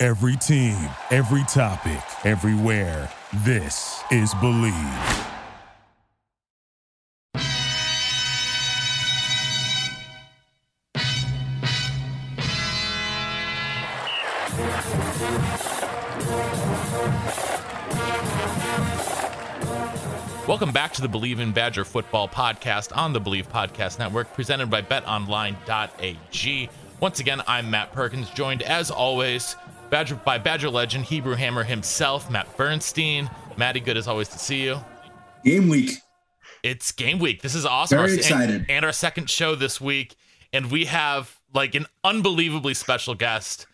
Every team, every topic, everywhere. This is Bleav. Welcome back to the Bleav in Badger Football podcast on the Bleav Podcast Network, presented by betonline.ag. Once again, I'm Matt Perkins, joined as always Badger, by Badger legend, Hebrew Hammer himself, Matt Bernstein. Matty, good as always to see you. Game week. It's game week. This is awesome. Very excited. And, and our second show this week. And we have like an unbelievably special guest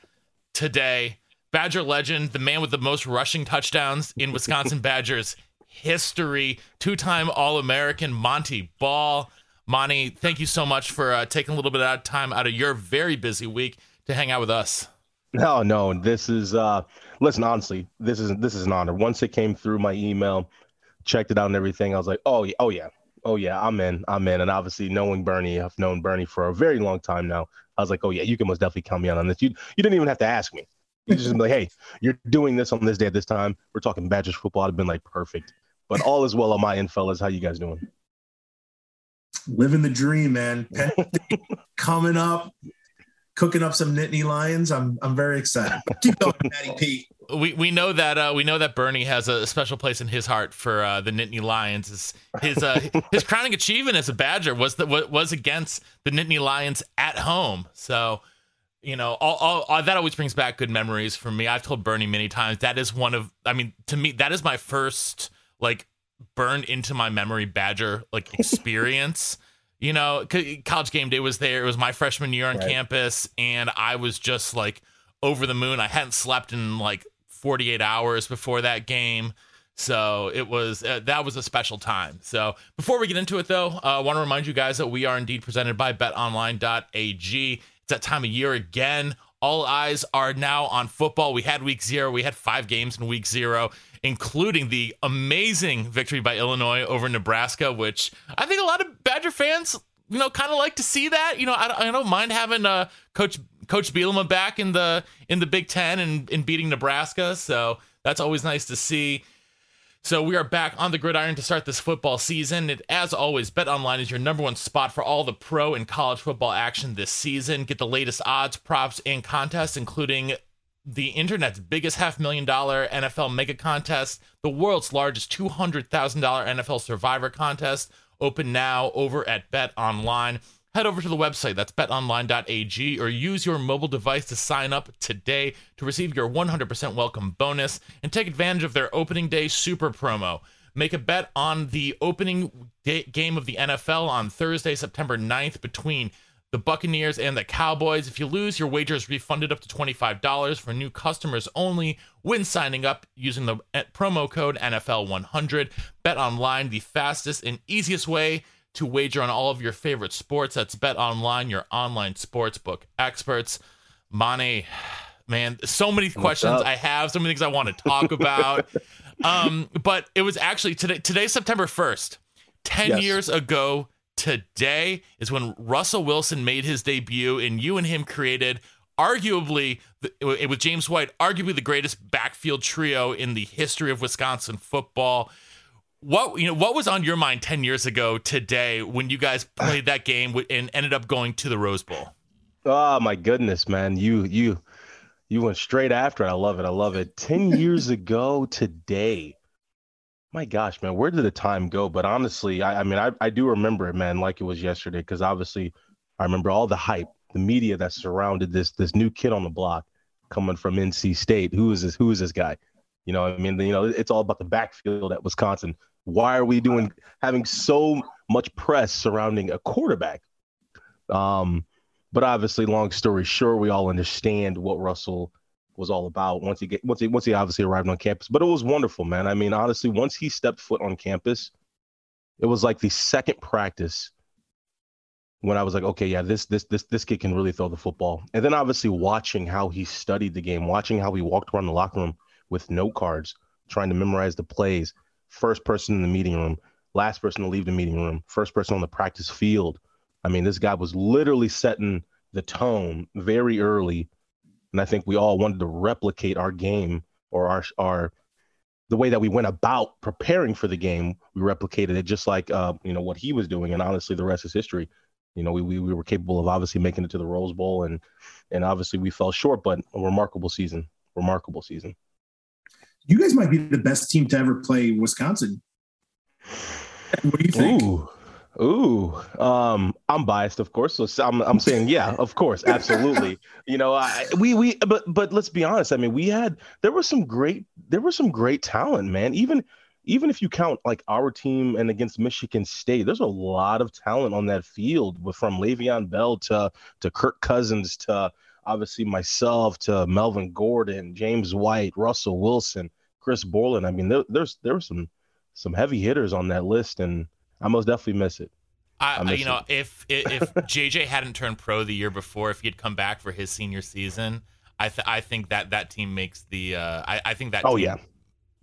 today. Badger legend, the man with the most rushing touchdowns in Wisconsin Badgers history, two time All American Montee Ball. Montee, thank you so much for uh, taking a little bit of time out of your very busy week to hang out with us. No, no, this is uh listen, honestly, this is this is an honor. Once it came through my email, checked it out and everything, I was like, oh yeah, oh yeah, oh yeah, I'm in, I'm in. And obviously knowing Bernie, I've known Bernie for a very long time now. I was like, oh yeah, you can most definitely count me on on this. You you didn't even have to ask me. You just be like, hey, you're doing this on this day at this time. We're talking Badgers football. I'd have been like, perfect. But all is well on my end, fellas. How you guys doing? Living the dream, man. Coming up, cooking up some Nittany Lions. I'm I'm very excited. Keep going, Matty P. we we know that uh, we know that Bernie has a special place in his heart for uh, the Nittany Lions. His his, uh, his crowning achievement as a Badger was that was against the Nittany Lions at home. So you know, all, all, all- that always brings back good memories for me. I've told Bernie many times that is one of, I mean, to me, that is my first like burned into my memory Badger like experience. You know, c- college game day was there. It was my freshman year on Right. campus, and I was just like over the moon. I hadn't slept in like 48 hours before that game. So it was uh, that was a special time. So before we get into it, though, uh, I want to remind you guys that we are indeed presented by BetOnline.ag. It's that time of year again. All eyes are now on football. We had week zero. We had five games in week zero, including the amazing victory by Illinois over Nebraska, which I think a lot of Badger fans, you know, kind of like to see that. You know, I I don't mind having uh, Coach Coach Bielema back in the in the Big Ten and, and beating Nebraska. So that's always nice to see. So we are back on the gridiron to start this football season. And as always, BetOnline is your number one spot for all the pro and college football action this season. Get the latest odds, props, and contests, including the internet's biggest half million dollar NFL mega contest, the world's largest $200,000 NFL survivor contest, open now over at BetOnline. Head over to the website, that's betonline.ag, or use your mobile device to sign up today to receive your 100% welcome bonus and take advantage of their opening day super promo. Make a bet on the opening day- game of the NFL on Thursday, September 9th, between the Buccaneers and the Cowboys. If you lose, your wager is refunded up to $25 for new customers only when signing up using the eh, promo code NFL100. Bet online, the fastest and easiest way to wager on all of your favorite sports. That's Bet Online, your online sportsbook experts. Money, man, so many questions up? I have, so many things I want to talk about. um, but it was actually today. Today's September first. Ten Yes. years ago today is when Russell Wilson made his debut, and you and him created arguably with James White, arguably the greatest backfield trio in the history of Wisconsin football. What you know? What was on your mind ten years ago today when you guys played that game and ended up going to the Rose Bowl? Oh my goodness, man. You you you went straight after it. I love it. I love it. 10 years ago today. My gosh, man, where did the time go? But honestly, I, I mean, I, I do remember it, man, like it was yesterday, because obviously I remember all the hype, the media that surrounded this this new kid on the block coming from NC State. Who is this? Who is this guy? You know, I mean, you know, it's all about the backfield at Wisconsin. Why are we doing having so much press surrounding a quarterback? Um, but obviously, long story short, we all understand what Russell was all about once he get once he once he obviously arrived on campus. But it was wonderful, man. I mean, honestly, once he stepped foot on campus, it was like the second practice when I was like, okay, yeah, this this this this kid can really throw the football. And then obviously watching how he studied the game, watching how he walked around the locker room with note cards, trying to memorize the plays, first person in the meeting room, last person to leave the meeting room, first person on the practice field. I mean, this guy was literally setting the tone very early and I think we all wanted to replicate our game or our our the way that we went about preparing for the game. We replicated it just like uh, you know what he was doing, and honestly, the rest is history. You know, we, we we were capable of obviously making it to the Rose Bowl, and and obviously we fell short, but a remarkable season, remarkable season. You guys might be the best team to ever play Wisconsin. What do you think? Ooh. Ooh, um, I'm biased, of course. So I'm, I'm saying, yeah, of course, absolutely. you know, I, we, we, but, but let's be honest. I mean, we had, there was some great, there was some great talent, man. Even, even if you count like our team and against Michigan State, there's a lot of talent on that field, from Le'Veon Bell to to Kirk Cousins to obviously myself to Melvin Gordon, James White, Russell Wilson, Chris Borland. I mean, there, there's there were some some heavy hitters on that list, and I most definitely miss it. I, I miss you know, it. if if JJ hadn't turned pro the year before, if he had come back for his senior season, I th- I think that that team makes the. Uh, I I think that. Oh team, yeah.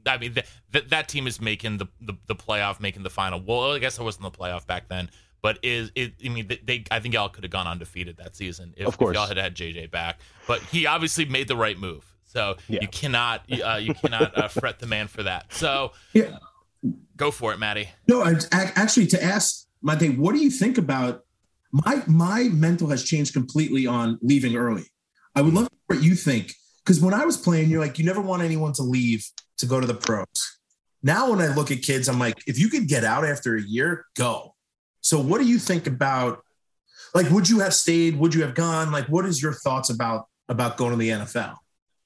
I mean that th- that team is making the, the the playoff, making the final. Well, I guess I wasn't the playoff back then, but is it? I mean, they. I think y'all could have gone undefeated that season if, of course. if y'all had had JJ back. But he obviously made the right move, so yeah. you cannot uh, you cannot uh, fret the man for that. So yeah. Go for it, Matty. No, I, actually to ask Montee, what do you think about my my mental has changed completely on leaving early. I would love to what you think because when I was playing, you're like you never want anyone to leave to go to the pros. Now when I look at kids, I'm like, if you could get out after a year, go. So what do you think about like would you have stayed? Would you have gone? Like what is your thoughts about about going to the NFL?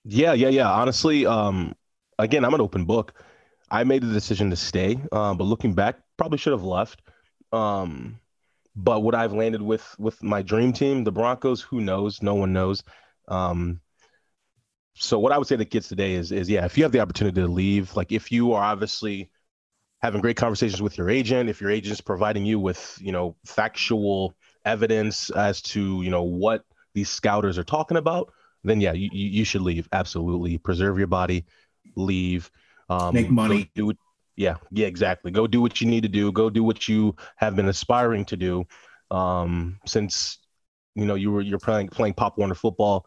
Yeah, yeah, yeah. Honestly, um, again, I'm an open book. I made the decision to stay, uh, but looking back, probably should have left. Um, but what I've landed with with my dream team, the Broncos, who knows? No one knows. Um, so what I would say to kids today is is yeah, if you have the opportunity to leave, like if you are obviously having great conversations with your agent, if your agent's providing you with you know factual evidence as to you know what these scouters are talking about, then yeah, you you should leave. Absolutely, preserve your body, leave. Um, Make money. Do it. Yeah, yeah, exactly. Go do what you need to do. Go do what you have been aspiring to do um, since you know you were you're playing playing Pop Warner football,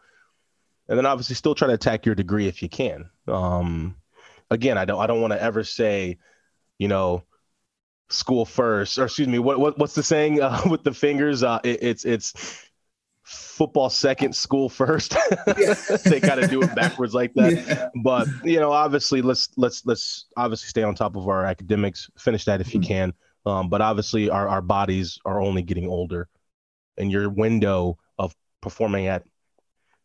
and then obviously still try to attack your degree if you can. Um, again, I don't I don't want to ever say, you know, school first or excuse me, what, what what's the saying uh, with the fingers? Uh, it, it's it's football second, school first. they kind of do it backwards like that. Yeah. But you know, obviously, let's let's let's obviously stay on top of our academics. Finish that if you mm-hmm. can. Um, but obviously, our our bodies are only getting older, and your window of performing at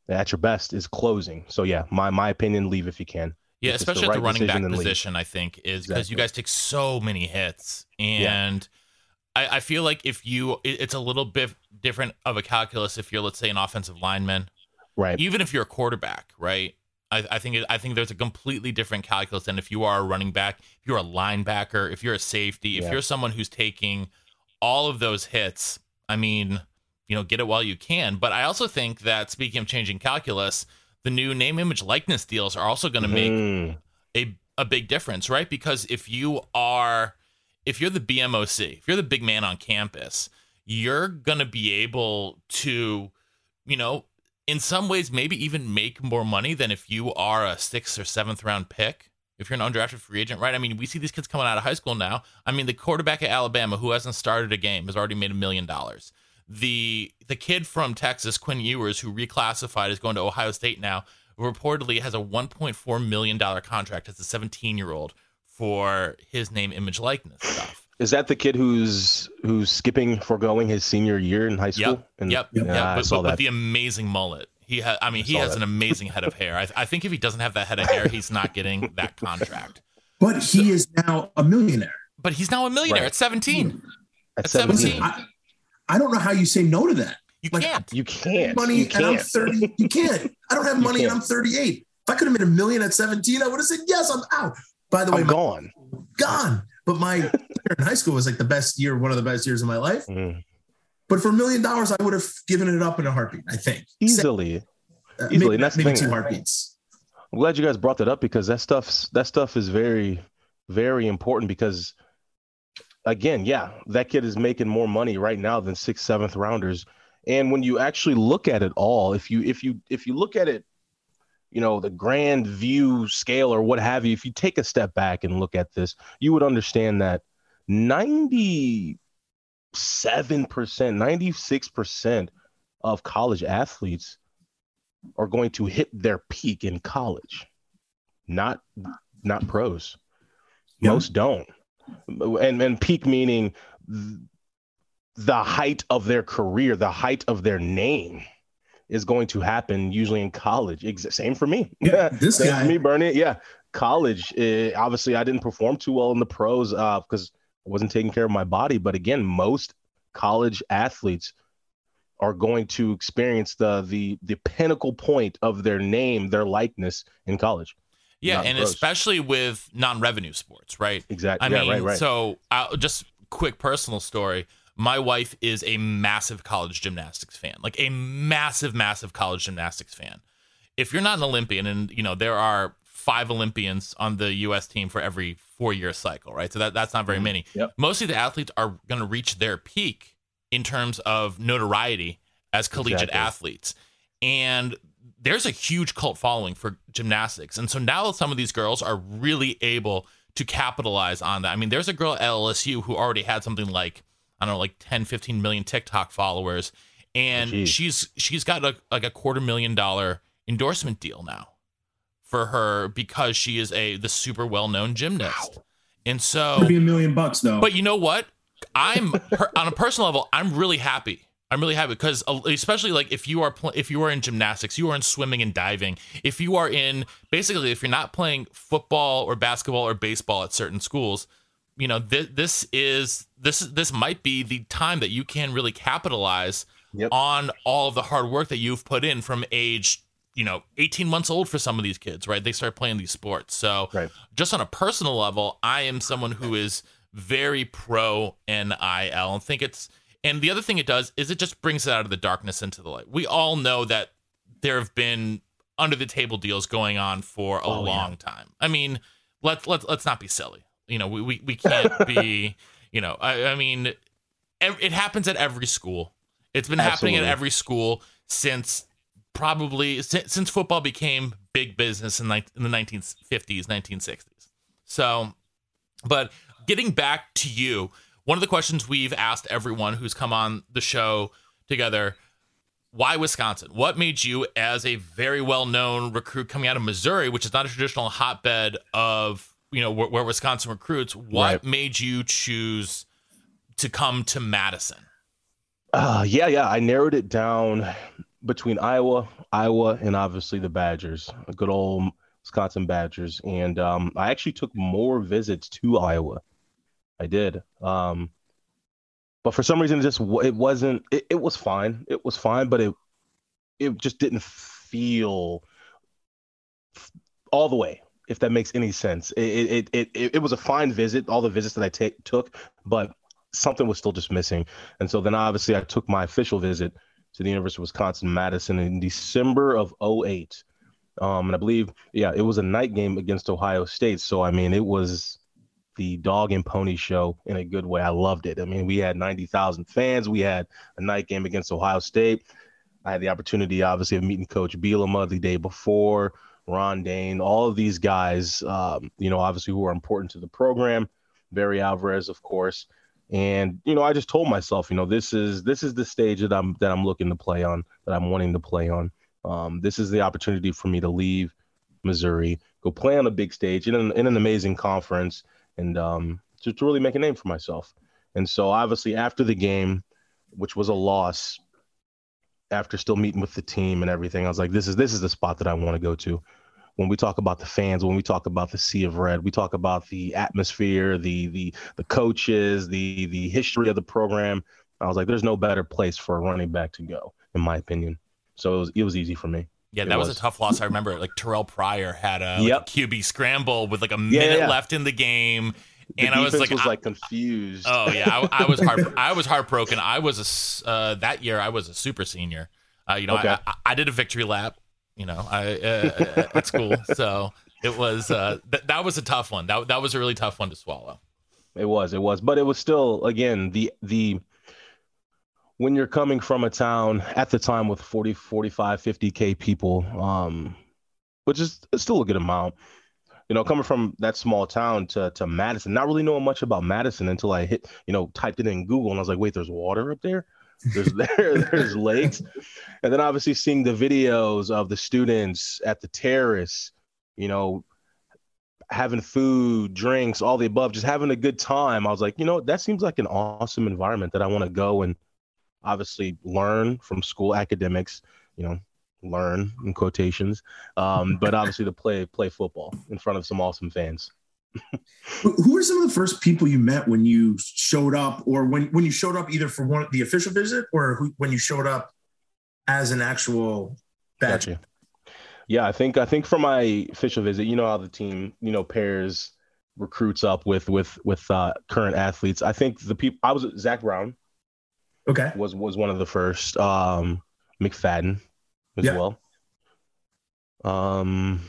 at your best is closing. So yeah, my my opinion, leave if you can. Yeah, especially the at right the running back position, leave. I think is because exactly. you guys take so many hits and. Yeah I, I feel like if you, it, it's a little bit different of a calculus if you're, let's say, an offensive lineman, right? Even if you're a quarterback, right? I, I think I think there's a completely different calculus than if you are a running back, if you're a linebacker, if you're a safety, if yeah. you're someone who's taking all of those hits. I mean, you know, get it while you can. But I also think that speaking of changing calculus, the new name, image, likeness deals are also going to make mm. a a big difference, right? Because if you are if you're the BMOC, if you're the big man on campus, you're going to be able to, you know, in some ways, maybe even make more money than if you are a sixth or seventh round pick. If you're an undrafted free agent, right? I mean, we see these kids coming out of high school now. I mean, the quarterback at Alabama who hasn't started a game has already made a million dollars. The the kid from Texas, Quinn Ewers, who reclassified is going to Ohio State now, reportedly has a 1.4 million dollar contract as a 17 year old for his name, image, likeness stuff. Is that the kid who's who's skipping foregoing his senior year in high school? Yep. And, yep. Yeah, yep. But, but, but, the amazing mullet. He has. I mean, I he has that. an amazing head of hair. I, I, think if he doesn't have that head of hair, he's not getting that contract. But he is now a millionaire. But he's now a millionaire right. at 17. At, at 17. 17. I, I don't know how you say no to that. You Like, can't. You can't. money you and I'm 30. You can't. I don't have money and. I'm 38. If I could have made a million at 17, I would have said yes. I'm out. By the way, I'm my, gone. gone. But my year in high school was like the best year, one of the best years of my life. Mm. But for a million dollars, I would have given it up in a heartbeat. I think Easily. Uh, easily, maybe, maybe two heartbeats. I'm glad you guys brought that up because that stuff's that stuff is very, very important because again, yeah, that kid is making more money right now than sixth, seventh rounders. And when you actually look at it all, if you if you if you look at it, you know, the grand view scale or what have you, if you take a step back and look at this, you would understand that 97%, 96% of college athletes are going to hit their peak in college. Not not pros. Yeah. most don't. And and peak meaning th- the height of their career the height of their name is going to happen usually in college Ex- same for me Yeah, this Same guy- for me bernie yeah college uh, obviously i didn't perform too well in the pros uh because i wasn't taking care of my body but again most college athletes are going to experience the the the pinnacle point of their name, their likeness in college. yeah, not and pros. especially with non-revenue sports, right? Exactly. I yeah, mean, right, right. so uh, just quick personal story. My wife is a massive college gymnastics fan, like a massive, massive college gymnastics fan. If you're not an Olympian, and you know there are five Olympians on the U.S. team for every four-year cycle, right? So that that's not very many. Mm-hmm. Yep. Most of the athletes are going to reach their peak in terms of notoriety as collegiate Exactly. athletes, and there's a huge cult following for gymnastics. And so now some of these girls are really able to capitalize on that. I mean, there's a girl at LSU who already had something like, I don't know, like 10, 15 million TikTok followers. And Jeez. she's she's got a, like a quarter million dollar endorsement deal now for her because she is a the super well known gymnast. And so Could be a million bucks though. but you know what? I'm per, on a personal level. I'm really happy. I'm really happy because uh, especially like if you are pl- if you are in gymnastics, you are in swimming and diving. If you are in basically if you're not playing football or basketball or baseball at certain schools, you know th- this is this is this might be the time that you can really capitalize Yep. on all of the hard work that you've put in from age you know 18 months old for some of these kids right they start playing these sports so Right. just on a personal level i am someone who is very pro nil and think it's and the other thing it does is it just brings it out of the darkness into the light we all know that there have been under the table deals going on for a Oh, yeah. long time i mean let's let's let's not be silly you know we we, we can't be you know i, I mean it happens at every school. It's been happening at every school since probably since, since football became big business in, like, in the 1950s 1960s so but getting back to you one of the questions we've asked everyone who's come on the show together why Wisconsin? What made you, as a very well-known recruit coming out of Missouri, which is not a traditional hotbed of you know where, where Wisconsin recruits, what Right. made you choose to come to Madison? Uh, yeah, yeah. I narrowed it down between Iowa, Iowa, and obviously the Badgers, good old Wisconsin Badgers. And um, I actually took more visits to Iowa. I did. Um, but for some reason, it just it wasn't. It, it was fine. It was fine, but it it just didn't feel all the way. If that makes any sense, it it it it, was a fine visit. All the visits that I took, but something was still just missing. And so then obviously I took my official visit to the University of Wisconsin Madison in December of 08. Um, and I believe, yeah, it was a night game against Ohio State. So, I mean, it was the dog and pony show in a good way. I loved it. I mean, we had 90,000 fans. We had a night game against Ohio State. I had the opportunity, obviously, of meeting Coach Bielema the day before, Ron Dayne, all of these guys, um, you know, obviously who are important to the program. Barry Alvarez, of course and you know i just told myself you know this is this is the stage that i'm that i'm looking to play on that i'm wanting to play on um, this is the opportunity for me to leave missouri go play on a big stage in an, in an amazing conference and um, to, to really make a name for myself and so obviously after the game which was a loss after still meeting with the team and everything i was like this is this is the spot that i want to go to when we talk about the fans, when we talk about the sea of red, we talk about the atmosphere, the the the coaches, the the history of the program. I was like, there's no better place for a running back to go, in my opinion. So it was it was easy for me. Yeah, that was. was. a tough loss. I remember like Terrell Pryor had a, like, a QB scramble with like a Yeah, minute yeah. left in the game, The and I was like, was like confused. oh yeah, I, I was heart, I was heartbroken. I was a uh, that year I was a super senior. Uh, you know, Okay. I, I, I did a victory lap. You know, I uh, at school, so it was uh, th- that was a tough one. That that was a really tough one to swallow. It was, it was, but it was still again the the when you're coming from a town at the time with 40 45 50k people um which is still a good amount you know coming from that small town to to Madison not really knowing much about Madison until I hit you know typed it in Google and I was like wait there's water up there there's there there's lakes and then obviously seeing the videos of the students at the terrace you know having food, drinks, all the above, just having a good time. I was like, you know, that seems like an awesome environment that I want to go and obviously learn from school academics, you know, learn in quotations. Um, but obviously to play play football in front of some awesome fans. Who were some of the first people you met when you showed up, or when when you showed up either for one the official visit, or who, when you showed up as an actual badge? Gotcha. Yeah, I think I think for my official visit, you know how the team, you know, pairs recruits up with with with uh, current athletes. I think the people I was Zach Brown Okay, was was one of the first. Um, McFadden as Yeah. well. Um,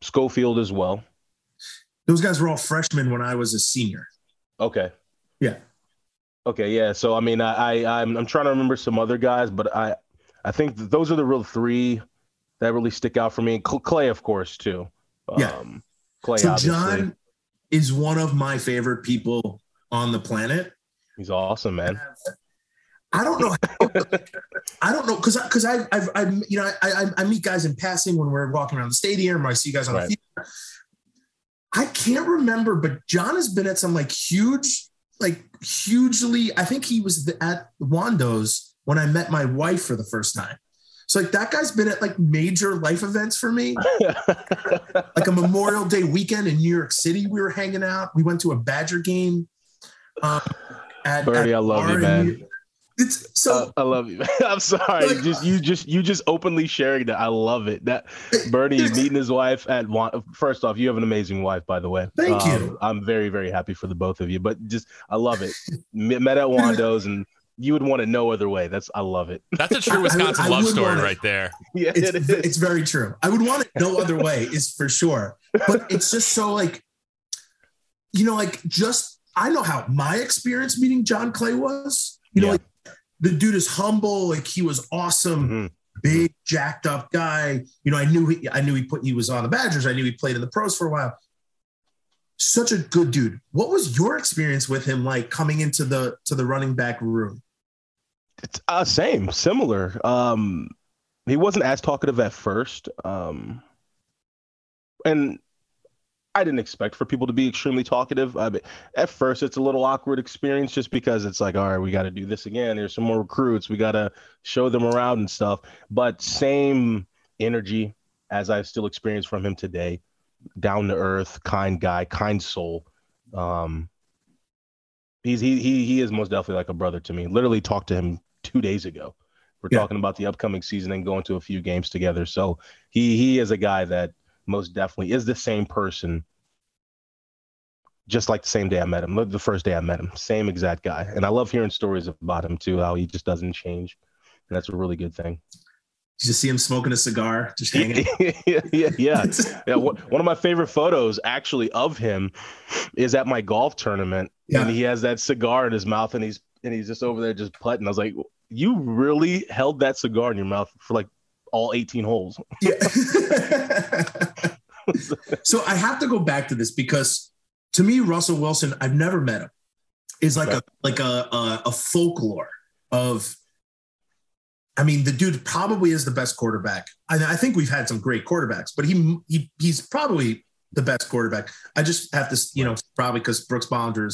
Schofield as well. those guys were all freshmen when I was a senior. Okay. Yeah. Okay. Yeah. So I mean, I, I I'm I'm trying to remember some other guys, but I I think th- those are the real three that really stick out for me. Cl- Clay, of course, too. Yeah. Um, Clay, So obviously. John is one of my favorite people on the planet. he's awesome, man. I don't know. How, I don't know because because I I've, I you know I, I I meet guys in passing when we're walking around the stadium or I see you guys on Right. the field. I can't remember, but John has been at some like huge, like hugely. I think he was at Wando's when I met my wife for the first time. So like that guy's been at like major life events for me. like a Memorial Day weekend in New York City. We were hanging out. We went to a Badger game. Um, at, Bernie, at I love you, man. New- It's so I love you. I'm sorry. Like- just you just you just openly sharing that. I love it. That Bernie meeting his wife at one. First off, you have an amazing wife, by the way. Um, Thank you. I'm very very happy for the both of you. But just I love it. Met met at Wando's, and you would want it no other way. That's I love it. That's a true I- I- Wisconsin I love story right there. Yeah, it's it is. it's very true. I would want it no other way is for sure. But it's just so like, you know, like just I know how my experience meeting John Clay was. You know, Yeah. like the dude is humble, like he was awesome, Mhm. big, jacked up guy. You know, I knew he I knew he put he was on the Badgers. I knew he played in the pros for a while. Such a good dude. What was your experience with him like coming into the to the running back room? It's uh, same, similar. Um, he wasn't as talkative at first, um, and I didn't expect for people to be extremely talkative. I mean, at first, it's a little awkward experience just because it's like, all right, we got to do this again. There's some more recruits. We got to show them around and stuff. But same energy as I still experience from him today. Down to earth, kind guy, kind soul. Um, he's he he he is most definitely like a brother to me. Literally talked to him two days ago. We're Yeah. talking about the upcoming season and going to a few games together. So he he is a guy that most definitely is the same person. Just like the same day I met him, the first day I met him, same exact guy. And I love hearing stories about him too, how he just doesn't change. And that's a really good thing. Did you see him smoking a cigar, just hanging? yeah, yeah, yeah. yeah one, of my favorite photos actually of him is at my golf tournament Yeah. and he has that cigar in his mouth and he's and he's just over there just putting i was like you really held that cigar in your mouth for like all 18 holes Yeah. so I have to go back to this because to me, Russell Wilson, I've never met him, is like a like a, a a folklore of. I mean, the dude probably is the best quarterback. I, I think we've had some great quarterbacks, but he, he he's probably the best quarterback. I just have to, you know, probably because Brooks Bollinger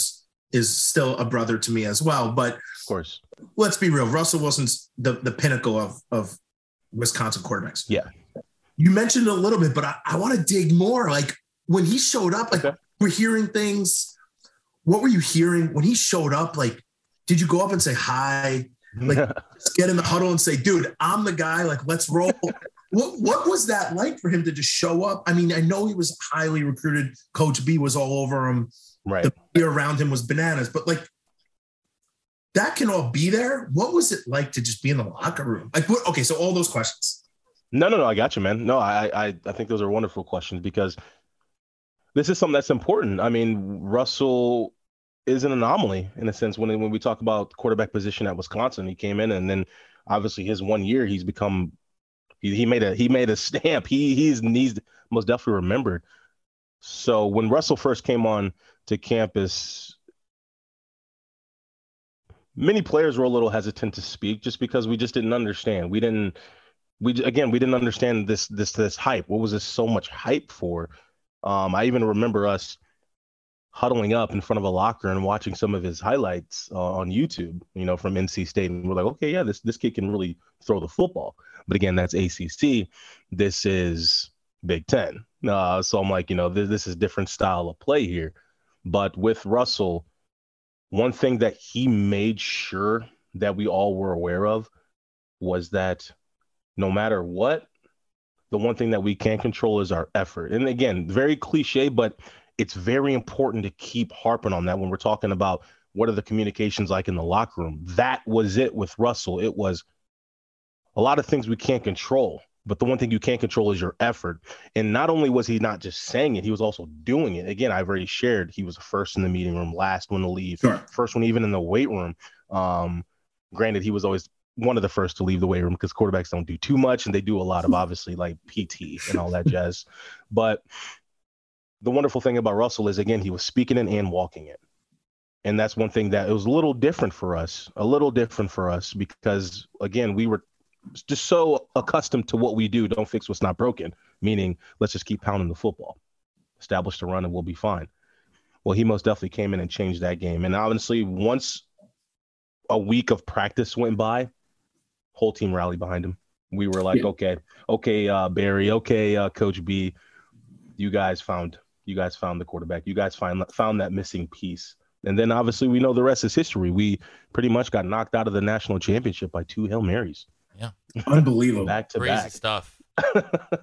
is still a brother to me as well. But of course let's be real, Russell Wilson's the the pinnacle of of Wisconsin quarterbacks. Yeah. You mentioned it a little bit, but I, I want to dig more. Like when he showed up, like Okay. we're hearing things. What were you hearing when he showed up? Like, Did you go up and say hi? Like just get in the huddle and say, dude, I'm the guy, like let's roll. what what was that like for him to just show up? I mean, I know he was highly recruited. Coach B was all over him. Right. The media around him was bananas, but like that can all be there. What was it like to just be in the locker room? Like, what, okay, so all those questions. No, no, no. I got you, man. No, I, I, I think those are wonderful questions because this is something that's important. I mean, Russell is an anomaly in a sense when when we talk about quarterback position at Wisconsin. He came in and then obviously his one year he's become he, he made a he made a stamp. He he's he's most definitely remembered. So when Russell first came on to campus, many players were a little hesitant to speak just because we just didn't understand. We didn't we again we didn't understand this this this hype. What was this so much hype for? Um, I even remember us huddling up in front of a locker and watching some of his highlights uh, on YouTube, you know, from NC State, and we're like, okay, yeah, this this kid can really throw the football. But again, that's ACC. This is Big Ten. Uh, so I'm like, you know, this, this is different style of play here. But with Russell, one thing that he made sure that we all were aware of was that no matter what, the one thing that we can control is our effort. And again, very cliche, but it's very important to keep harping on that when we're talking about what are the communications like in the locker room. That was it with Russell. It was a lot of things we can't control, but the one thing you can't control is your effort. And not only was he not just saying it, he was also doing it. Again, I've already shared he was the first in the meeting room, last one to leave, Sure. first one even in the weight room. Um, granted, he was always one of the first to leave the weight room because quarterbacks don't do too much and they do a lot of obviously like PT and all that jazz. But the wonderful thing about Russell is again, he was speaking it and walking it. And that's one thing that it was a little different for us, a little different for us because again, we were just so accustomed to what we do. Don't fix what's not broken, meaning let's just keep pounding the football, establish the run, and we'll be fine. Well, he most definitely came in and changed that game. And honestly, once a week of practice went by, whole team rallied behind him. We were like, Yeah. okay, okay, uh, Barry, okay, uh, Coach B, you guys found you guys found the quarterback. You guys find found that missing piece. And then obviously we know the rest is history. We pretty much got knocked out of the national championship by two Hail Marys Unbelievable. back to Crazy back. stuff.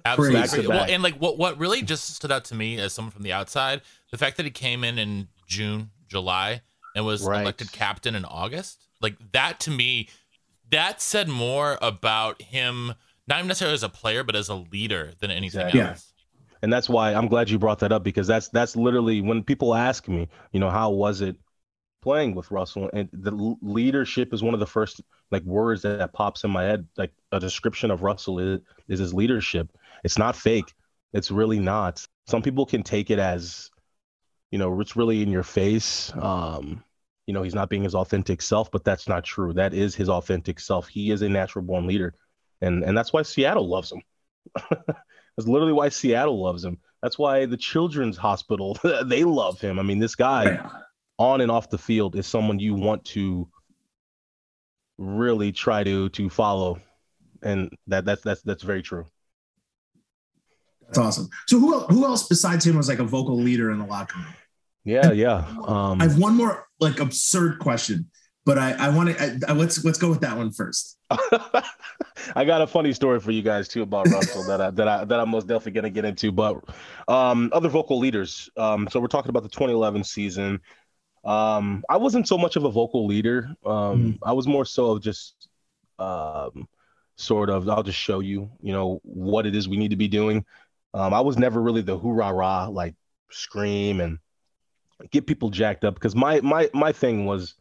Absolutely. Back to. Well, back. and like what what really just stood out to me as someone from the outside, the fact that he came in in June, July, and was Right. elected captain in August, like that to me, that said more about him, not even necessarily as a player, but as a leader than anything Exactly. else. and that's why I'm glad you brought that up because that's that's literally when people ask me, you know, how was it playing with Russell? And the leadership is one of the first like words that, pops in my head. Like a description of Russell is is his leadership. It's not fake. It's really not. Some people can take it as, you know, it's really in your face. Um, you know, he's not being his authentic self, but that's not true. That is his authentic self. He is a natural born leader. And and that's why Seattle loves him. That's literally why Seattle loves him. That's why the Children's Hospital they love him. I mean, this guy Yeah. On and off the field is someone you want to really try to to follow, and that that's that's that's very true. That's awesome. So who who else besides him was like a vocal leader in the locker room? Yeah, yeah. Um, I have one more like absurd question, but I I want to let's let's go with that one first. I got a funny story for you guys too about Russell that I that I that I'm most definitely gonna get into. But um, other vocal leaders. Um, so we're talking about the 2011 season. Um, I wasn't so much of a vocal leader. Um, I was more so of just um, sort of I'll just show you, you know, what it is we need to be doing. Um, I was never really the hoorah rah like scream and get people jacked up because my my my thing was,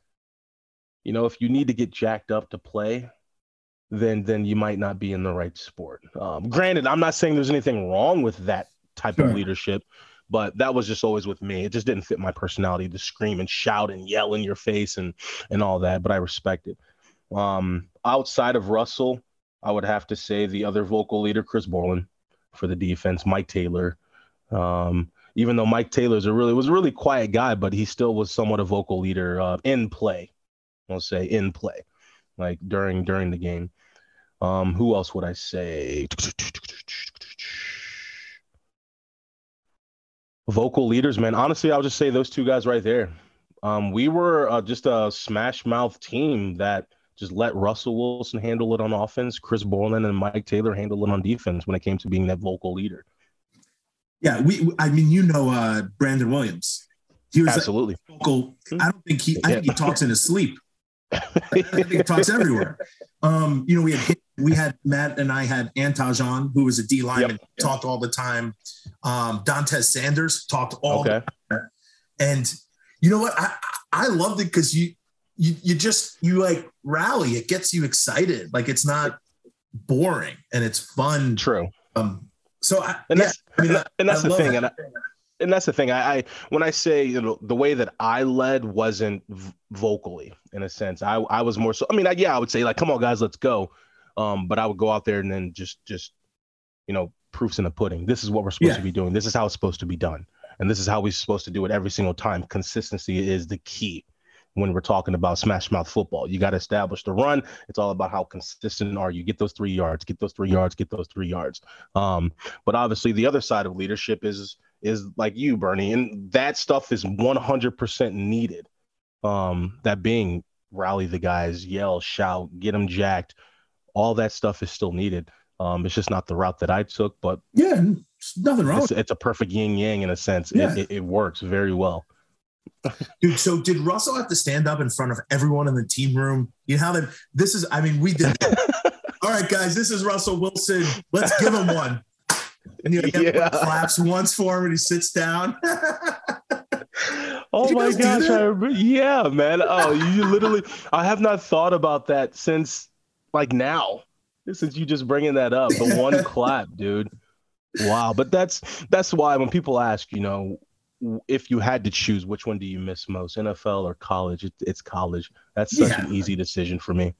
you know, if you need to get jacked up to play, then then you might not be in the right sport. Um, granted, I'm not saying there's anything wrong with that type Sure. of leadership, but that was just always with me. It just didn't fit my personality to scream and shout and yell in your face and and all that. But I respect it. Um, outside of Russell, I would have to say the other vocal leader, Chris Borland, for the defense, Mike Taylor. Um, even though Mike Taylor's a really was a really quiet guy, but he still was somewhat a vocal leader uh, in play. I'll say in play, like during during the game. Um, who else would I say? Vocal leaders, man. Honestly, I'll just say those two guys right there. Um, we were uh, just a smash mouth team that just let Russell Wilson handle it on offense, Chris Borland and Mike Taylor handle it on defense when it came to being that vocal leader. Yeah, we. I mean, you know, uh, Brandon Williams. He was absolutely like vocal. I don't think he. I think he talks in his sleep. Talks everywhere. Um, you know, we had we had Matt and I had Anttaj on, who was a D lineman, yep. talked all the time. Um, Dontez Sanders talked all okay. the time. And you know what? I I loved it because you you you just you like rally. It gets you excited. Like it's not boring and it's fun. True. Um, so I, and that's yeah, I mean, and that's I the thing. That. And I, and that's the thing. I, I, when I say you know the way that I led wasn't v- vocally in a sense. I I was more so. I mean, I, yeah, I would say like, come on guys, let's go. Um, but I would go out there and then just just you know proofs in the pudding. This is what we're supposed yeah. to be doing. This is how it's supposed to be done, and this is how we're supposed to do it every single time. Consistency is the key when we're talking about smash mouth football. You got to establish the run. It's all about how consistent are you. Get those three yards, get those three yards, get those three yards. Um, but obviously, the other side of leadership is is like you, Bernie, and that stuff is 100% needed. Um, that being rally the guys, yell, shout, get them jacked. All that stuff is still needed. Um, it's just not the route that I took, but yeah, nothing wrong. It's, it's, a perfect yin yang in a sense. Yeah. It, it, it works very well. Dude, so did Russell have to stand up in front of everyone in the team room? You know how that this is, I mean, we did. All right, guys, this is Russell Wilson. Let's give him one. And you know, yeah. claps once for him and he sits down. oh my gosh, I remember. Yeah, man. Oh, you literally, I have not thought about that since like now, since you just bringing that up. The one clap, dude. Wow. But that's, that's why when people ask, you know, if you had to choose, which one do you miss most, NFL or college? It, it's college. That's such yeah. an easy decision for me.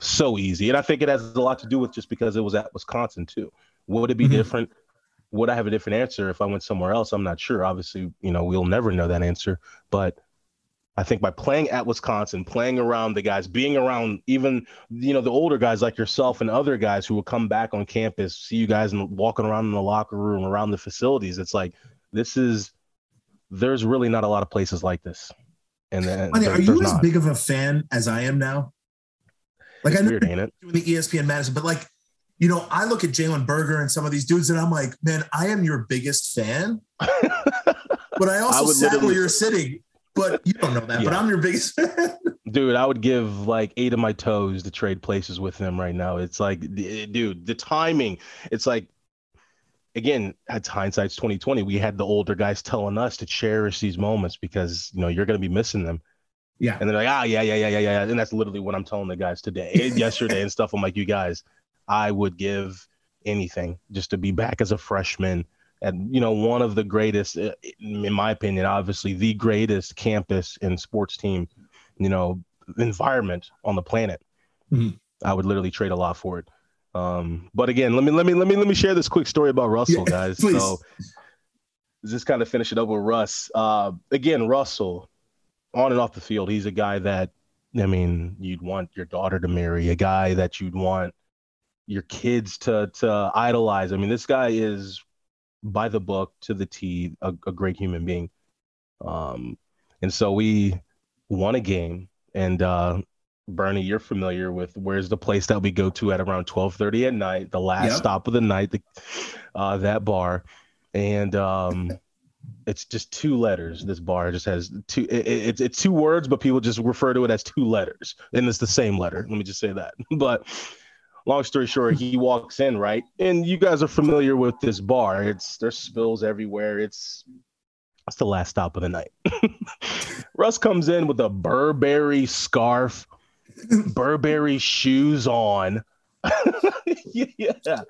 So easy. And I think it has a lot to do with just because it was at Wisconsin too. Would it be mm-hmm. different? Would I have a different answer if I went somewhere else? I'm not sure. Obviously, you know, we'll never know that answer. But I think by playing at Wisconsin, playing around the guys, being around even you know the older guys like yourself and other guys who will come back on campus, see you guys and walking around in the locker room, around the facilities. It's like this is there's really not a lot of places like this. And then there, are you as not. big of a fan as I am now? Like it's I know weird, ain't it? doing the ESPN Madison, but like you know, I look at Jalen Berger and some of these dudes, and I'm like, man, I am your biggest fan. but I also I sat where you're sitting. But you don't know that. Yeah. But I'm your biggest fan. Dude, I would give like eight of my toes to trade places with him right now. It's like, dude, the timing. It's like, again, at hindsight's 2020. We had the older guys telling us to cherish these moments because you know you're going to be missing them. Yeah. And they're like, ah, yeah, yeah, yeah, yeah, yeah. And that's literally what I'm telling the guys today, yesterday, and stuff. I'm like, you guys I would give anything just to be back as a freshman. And you know one of the greatest uh, in my opinion obviously the greatest campus and sports team you know environment on the planet. Mm-hmm. i would literally trade a lot for it. Um, but again let me let me let me let me share this quick story about russell yeah, guys. Please. so just kind of finish it up with russ. Uh, again russell on and off the field he's a guy that i mean you'd want your daughter to marry a guy that you'd want your kids to to idolize. I mean, this guy is by the book to the T, a, a great human being. Um, and so we won a game, and uh, Bernie, you're familiar with where's the place that we go to at around 12:30 at night, the last yep. stop of the night, the, uh, that bar, and um, it's just two letters. This bar just has two. It, it, it's it's two words, but people just refer to it as two letters, and it's the same letter. Let me just say that. But long story short, he walks in, right? And you guys are familiar with this bar. It's there's spills everywhere. It's that's the last stop of the night. Russ comes in with a Burberry scarf, Burberry shoes on. yeah.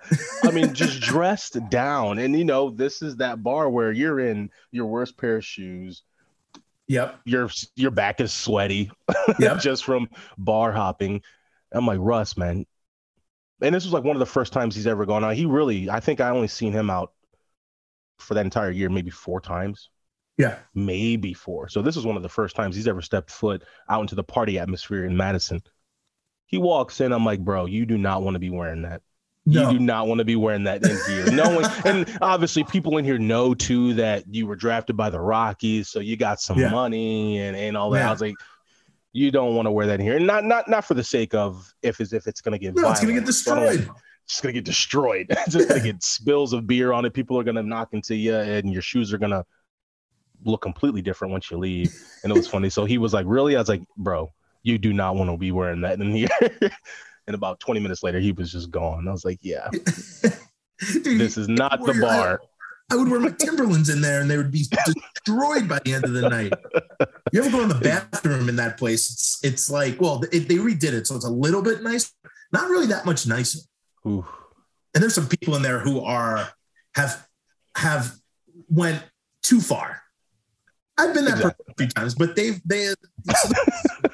I mean, just dressed down. And you know, this is that bar where you're in your worst pair of shoes. Yep. Your your back is sweaty yep. just from bar hopping. I'm like, Russ, man, and this was like one of the first times he's ever gone out. He really, I think I only seen him out for that entire year maybe four times. Yeah, maybe four. So this is one of the first times he's ever stepped foot out into the party atmosphere in Madison. He walks in, I'm like, bro, you do not want to be wearing that. No. You do not want to be wearing that in here. no one, and obviously, people in here know too that you were drafted by the Rockies, so you got some Yeah. money and, and all that. Yeah. I was like, you don't want to wear that here, and not not not for the sake of if as if it's going to get No, it's gonna get I don't want- destroyed. It's going to get destroyed. it's to get spills of beer on it. People are going to knock into you, and your shoes are going to look completely different once you leave. And it was funny. So he was like, "Really?" I was like, "Bro, you do not want to be wearing that in here." and about 20 minutes later, he was just gone. I was like, "Yeah, Dude, this is not the bar." I would wear my Timberlands in there and they would be destroyed by the end of the night. You ever go in the bathroom in that place? It's it's like, well, it, they redid it, so it's a little bit nice, not really that much nicer. Ooh. And there's some people in there who are have have went too far. I've been there Exactly. a few times, but they've they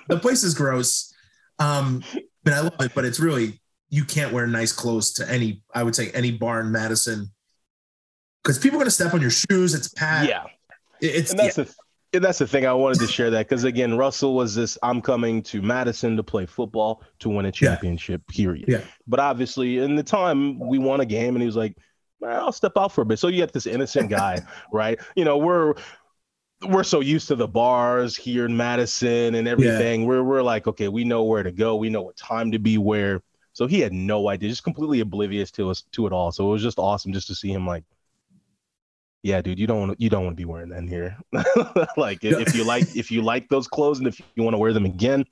the place is gross. Um, and I love it, but it's really you can't wear nice clothes to any. I would say any bar in Madison because people are going to step on your shoes. It's packed. Yeah. It's and that's the and that's the thing I wanted to share that because again, Russell was this I'm coming to Madison to play football to win a championship, period. Yeah. But obviously, in the time we won a game, and he was like, I'll step out for a bit. So you get this innocent guy, right? You know, we're we're so used to the bars here in Madison and everything. We're we're like, okay, we know where to go, we know what time to be where. So he had no idea, just completely oblivious to us to it all. So it was just awesome just to see him like yeah, dude, you don't want to, you don't want to be wearing that in here. like if, if you like if you like those clothes and if you want to wear them again,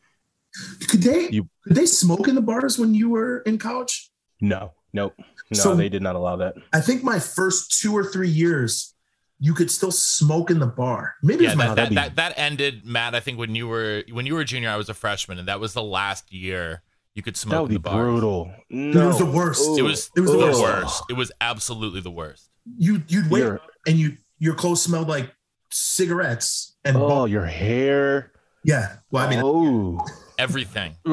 could they You- could they smoke in the bars when you were in college? no, nope, no, So- they did not allow that. I think my first two or three years, you could still smoke in the bar. Maybe Yeah, it was that, that'd that, be- that that ended, Matt. I think when you were when you were a junior, I was a freshman, and that was the last year you could That smoke would in be the bars. brutal. it was the worst. It was It was the the worst. worst. It was absolutely the worst. you you'd wait Your- and you your clothes smelled like cigarettes and oh, your hair. yeah. Well, I mean, oh, Everything,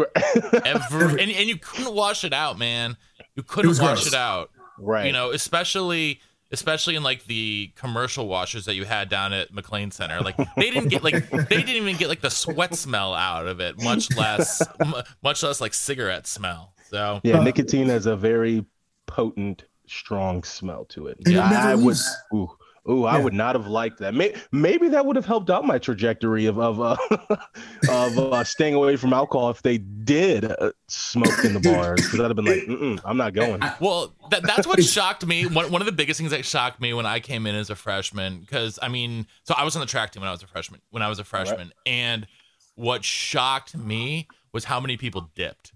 every, and, and you couldn't wash it out, man. You couldn't was wash gross. it out. right. You know, especially especially in like the commercial washers that you had down at McClain Center. Like they didn't get like they didn't even get like the sweat smell out of it, much less m- much less like cigarette smell. So yeah, nicotine has a very potent, strong smell to it. And it never I would. Ooh, ooh, I Yeah. would not have liked that. May, maybe that would have helped out my trajectory of of uh, of uh, staying away from alcohol if they did uh, smoke in the bars. Because I'd have been like, Mm-mm, I'm not going. Well, that, that's what shocked me. One, one of the biggest things that shocked me when I came in as a freshman, because I mean, so I was on the track team when I was a freshman. When I was a freshman, and what shocked me was how many people dipped.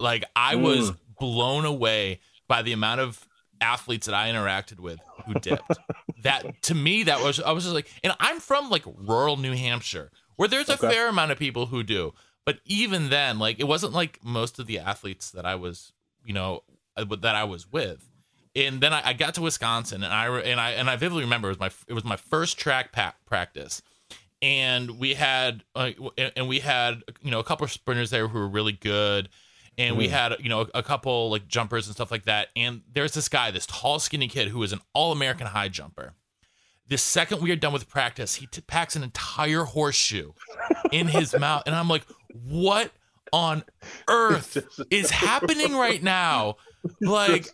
Like I was blown away by the amount of athletes that I interacted with who dipped. that to me, that was I was just like, and I'm from like rural New Hampshire, where there's a Okay. fair amount of people who do. But even then, like it wasn't like most of the athletes that I was, you know, uh, that I was with. And then I, I got to Wisconsin, and I and I and I vividly remember it was my it was my first track practice, and we had uh, and we had you know a couple of sprinters there who were really good, and we hmm. had you know a, couple like jumpers and stuff like that. And there's this guy, this tall, skinny kid who is an all American high jumper. The second we are done with practice, he t- packs an entire horseshoe in his mouth, and I'm like, what on earth is happening right now? Like,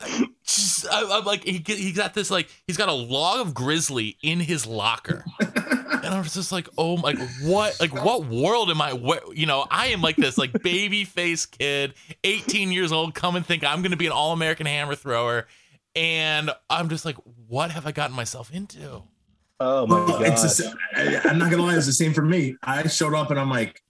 I- just, I, I'm like, he get- he got this like he's got a log of grizzly in his locker, and I was just like, oh, like what, like what world am I? What you know, I am like this like baby face kid, 18 years old, come and think I'm gonna be an all American hammer thrower, and I'm just like, what have I gotten myself into? oh my well, god! it's the, I, I'm not gonna lie, it's the same for me. I showed up and I'm like,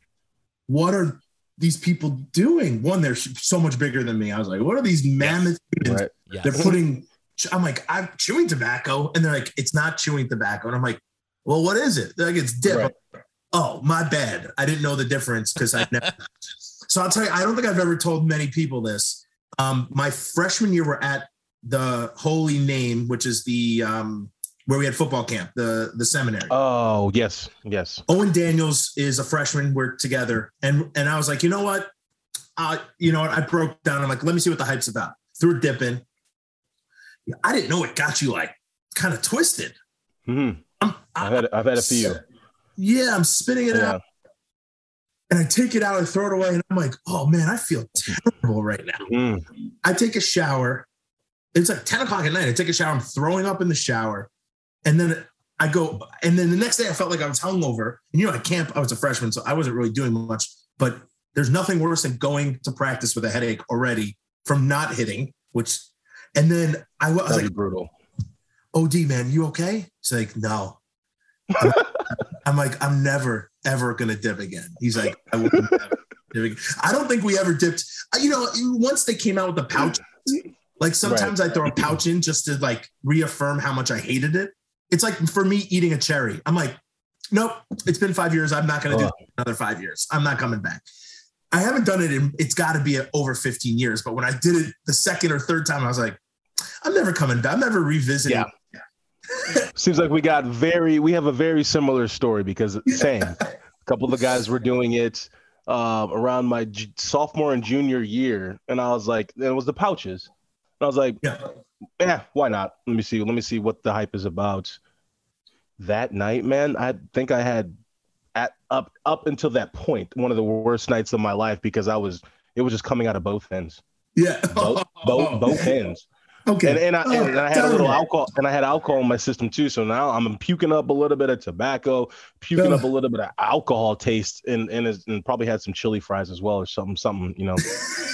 what are these people doing? One, they're so much bigger than me. I was like, what are these mammoth humans? Right. Yes. They're putting. I'm like, I'm chewing tobacco, and they're like, it's not chewing tobacco, and I'm like, well, what is it? They're like, it's dip. Right. Oh, my bad. I didn't know the difference because I never. so I'll tell you, I don't think I've ever told many people this. Um, my freshman year, we're at the Holy Name, which is the um, where we had football camp, the the seminary. Oh yes, yes. Owen Daniels is a freshman. We're together, and and I was like, you know what, I you know what? I broke down. I'm like, let me see what the hype's about. Threw a dip in. I didn't know it got you like kind of twisted. Mhm. I'm, I've had I've had a few. Yeah, I'm spitting it Yeah. out. And I take it out, I throw it away, and I'm like, oh man, I feel terrible right now. Mm. I take a shower. It's like 10 o'clock at night. I take a shower. I'm throwing up in the shower. And then I go, and then the next day I felt like I was hungover. And you know, at camp, I was a freshman, so I wasn't really doing much. But there's nothing worse than going to practice with a headache already from not hitting, which, and then I, was That'd like, brutal. OD, man, you okay? He's like, no. I'm, I'm like, I'm never, ever going to dip again. He's like, I will never dip again. I don't think we ever dipped. You know, once they came out with the pouch, like sometimes I throw a pouch in just to like reaffirm how much I hated it. It's like for me eating a cherry. I'm like, nope, it's been five years. I'm not going to do Oh. another five years. I'm not coming back. I haven't done it in, it's got to be over 15 years. But when I did it the second or third time, I was like, I'm never coming back. I'm never revisiting. Yeah. Seems like we got very, we have a very similar story because same. a couple of the guys were doing it uh, around my sophomore and junior year, and I was like, it was the pouches. And I was like, Yeah. Yeah, why not? Let me see. Let me see what the hype is about. That night, man, I think I had at up up until that point one of the worst nights of my life because I was it was just coming out of both ends, Yeah. both both, both ends. Okay. And, and, I, and, and I had a little Oh, alcohol, and I had alcohol in my system too. So now I'm puking up a little bit of tobacco, puking up a little bit of alcohol taste, and and, and probably had some chili fries as well, or something, something you know,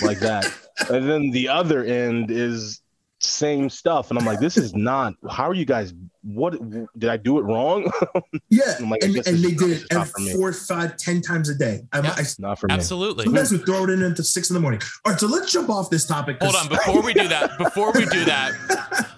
like that. And then the other end is same stuff, and I'm like, this is not. How are you guys? What did I do it wrong? Yeah. I'm like, and and they not- did it not for me. every four, five, ten times a day. I, Yeah. I, not for me. Absolutely. sometimes we throw it in until six in the morning. All right, so let's jump off this topic. Hold on, before we do that, before we do that,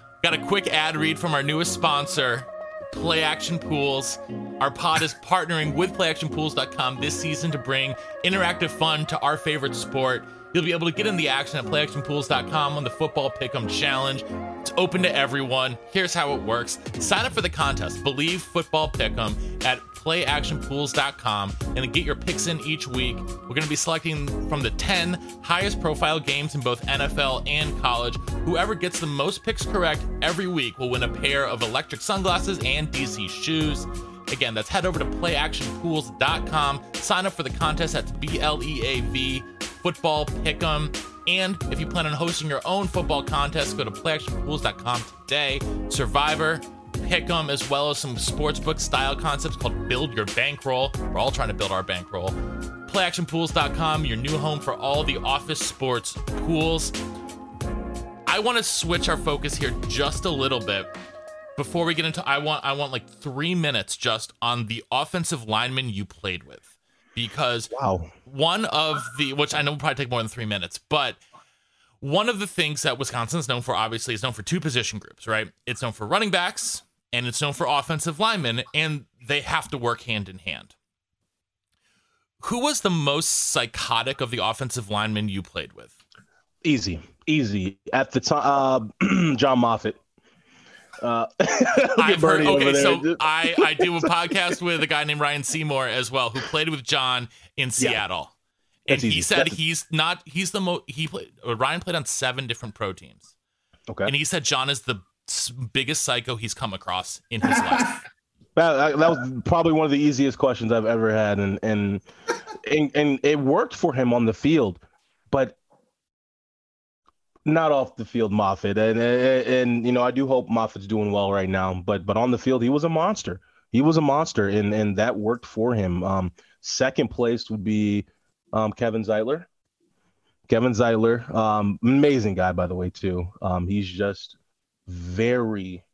got a quick ad read from our newest sponsor, Play Action Pools. Our pod is partnering with playactionpools.com this season to bring interactive fun to our favorite sport. You'll be able to get in the action at playactionpools.com on the football pick'em challenge. It's open to everyone. Here's how it works. Sign up for the contest, Bleav Football Pick'em at playactionpools.com and get your picks in each week. We're going to be selecting from the 10 highest profile games in both NFL and college. Whoever gets the most picks correct every week will win a pair of electric sunglasses and DC shoes. Again, that's head over to playactionpools.com. Sign up for the contest at BLEAV Football Pick'em. And if you plan on hosting your own football contest, go to playactionpools.com today. Survivor, Pick'em, as well as some sportsbook style concepts called Build Your Bankroll. We're all trying to build our bankroll. Playactionpools.com, your new home for all the office sports pools. I want to switch our focus here just a little bit before we get into I want I want like 3 minutes just on the offensive lineman you played with because Wow. One of the which I know will probably take more than 3 minutes, but one of the things that Wisconsin is known for obviously is known for two position groups, right? It's known for running backs and it's known for offensive linemen and they have to work hand in hand. Who was the most psychotic of the offensive linemen you played with? Easy, easy. At the time, uh, John Moffitt. Uh, I've heard. Bernie over Okay, there. so I I do a podcast with a guy named Ryan Seymour as well, who played with John in Seattle, and he easy. said That's- he's not. He's the most. He played. uh, Ryan played on seven different pro teams, okay. and he said John is the biggest psycho he's come across in his life. That, that was probably one of the easiest questions I've ever had, and and and, and it worked for him on the field, but not off the field, Moffitt. And, and and you know I do hope Moffitt's doing well right now, but but on the field he was a monster. He was a monster, and and that worked for him. Um, second place would be um, Kevin Zeitler. Kevin Zeitler, um, amazing guy by the way too. Um, he's just very,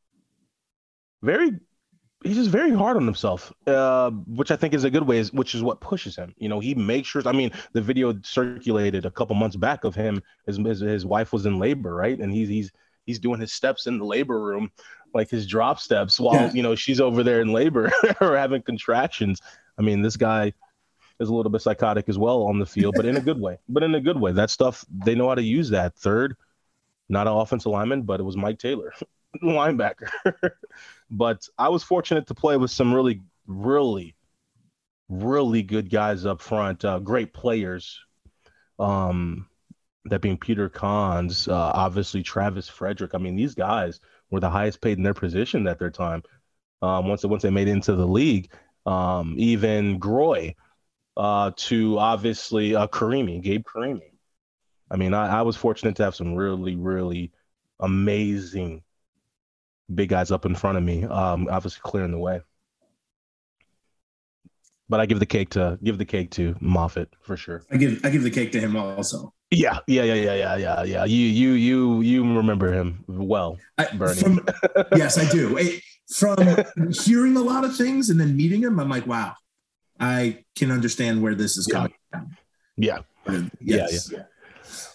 very he's just very hard on himself, uh, which I think is a good way, is- which is what pushes him. You know, he makes sure. I mean, the video circulated a couple months back of him. His his, his wife was in labor, right? And he's he's he's doing his steps in the labor room, like his drop steps, while Yeah. you know she's over there in labor or having contractions. I mean, this guy is a little bit psychotic as well on the field, but in a good way. But in a good way. That stuff they know how to use that. Third, not an offensive lineman, but it was Mike Taylor, linebacker. but I was fortunate to play with some really, really, really good guys up front. Uh, great players. Um, that being Peter Konz, uh, obviously Travis Frederick. I mean, these guys were the highest paid in their position at their time. Um, once once they made it into the league, um, even Groy, uh, to obviously uh, Carimi, Gabe Carimi. I mean, I, I was fortunate to have some really, really amazing big guys up in front of me, um, obviously clearing the way. But I give the cake to give the cake to Moffitt for sure. I give I give the cake to him also. Yeah, yeah, yeah, yeah, yeah, yeah, yeah. You you you you remember him well, I, Bernie. From, yes, I do. It, from hearing a lot of things and then meeting him, I'm like, wow, I can understand where this is Yeah. coming. from. yeah, Yes. yeah.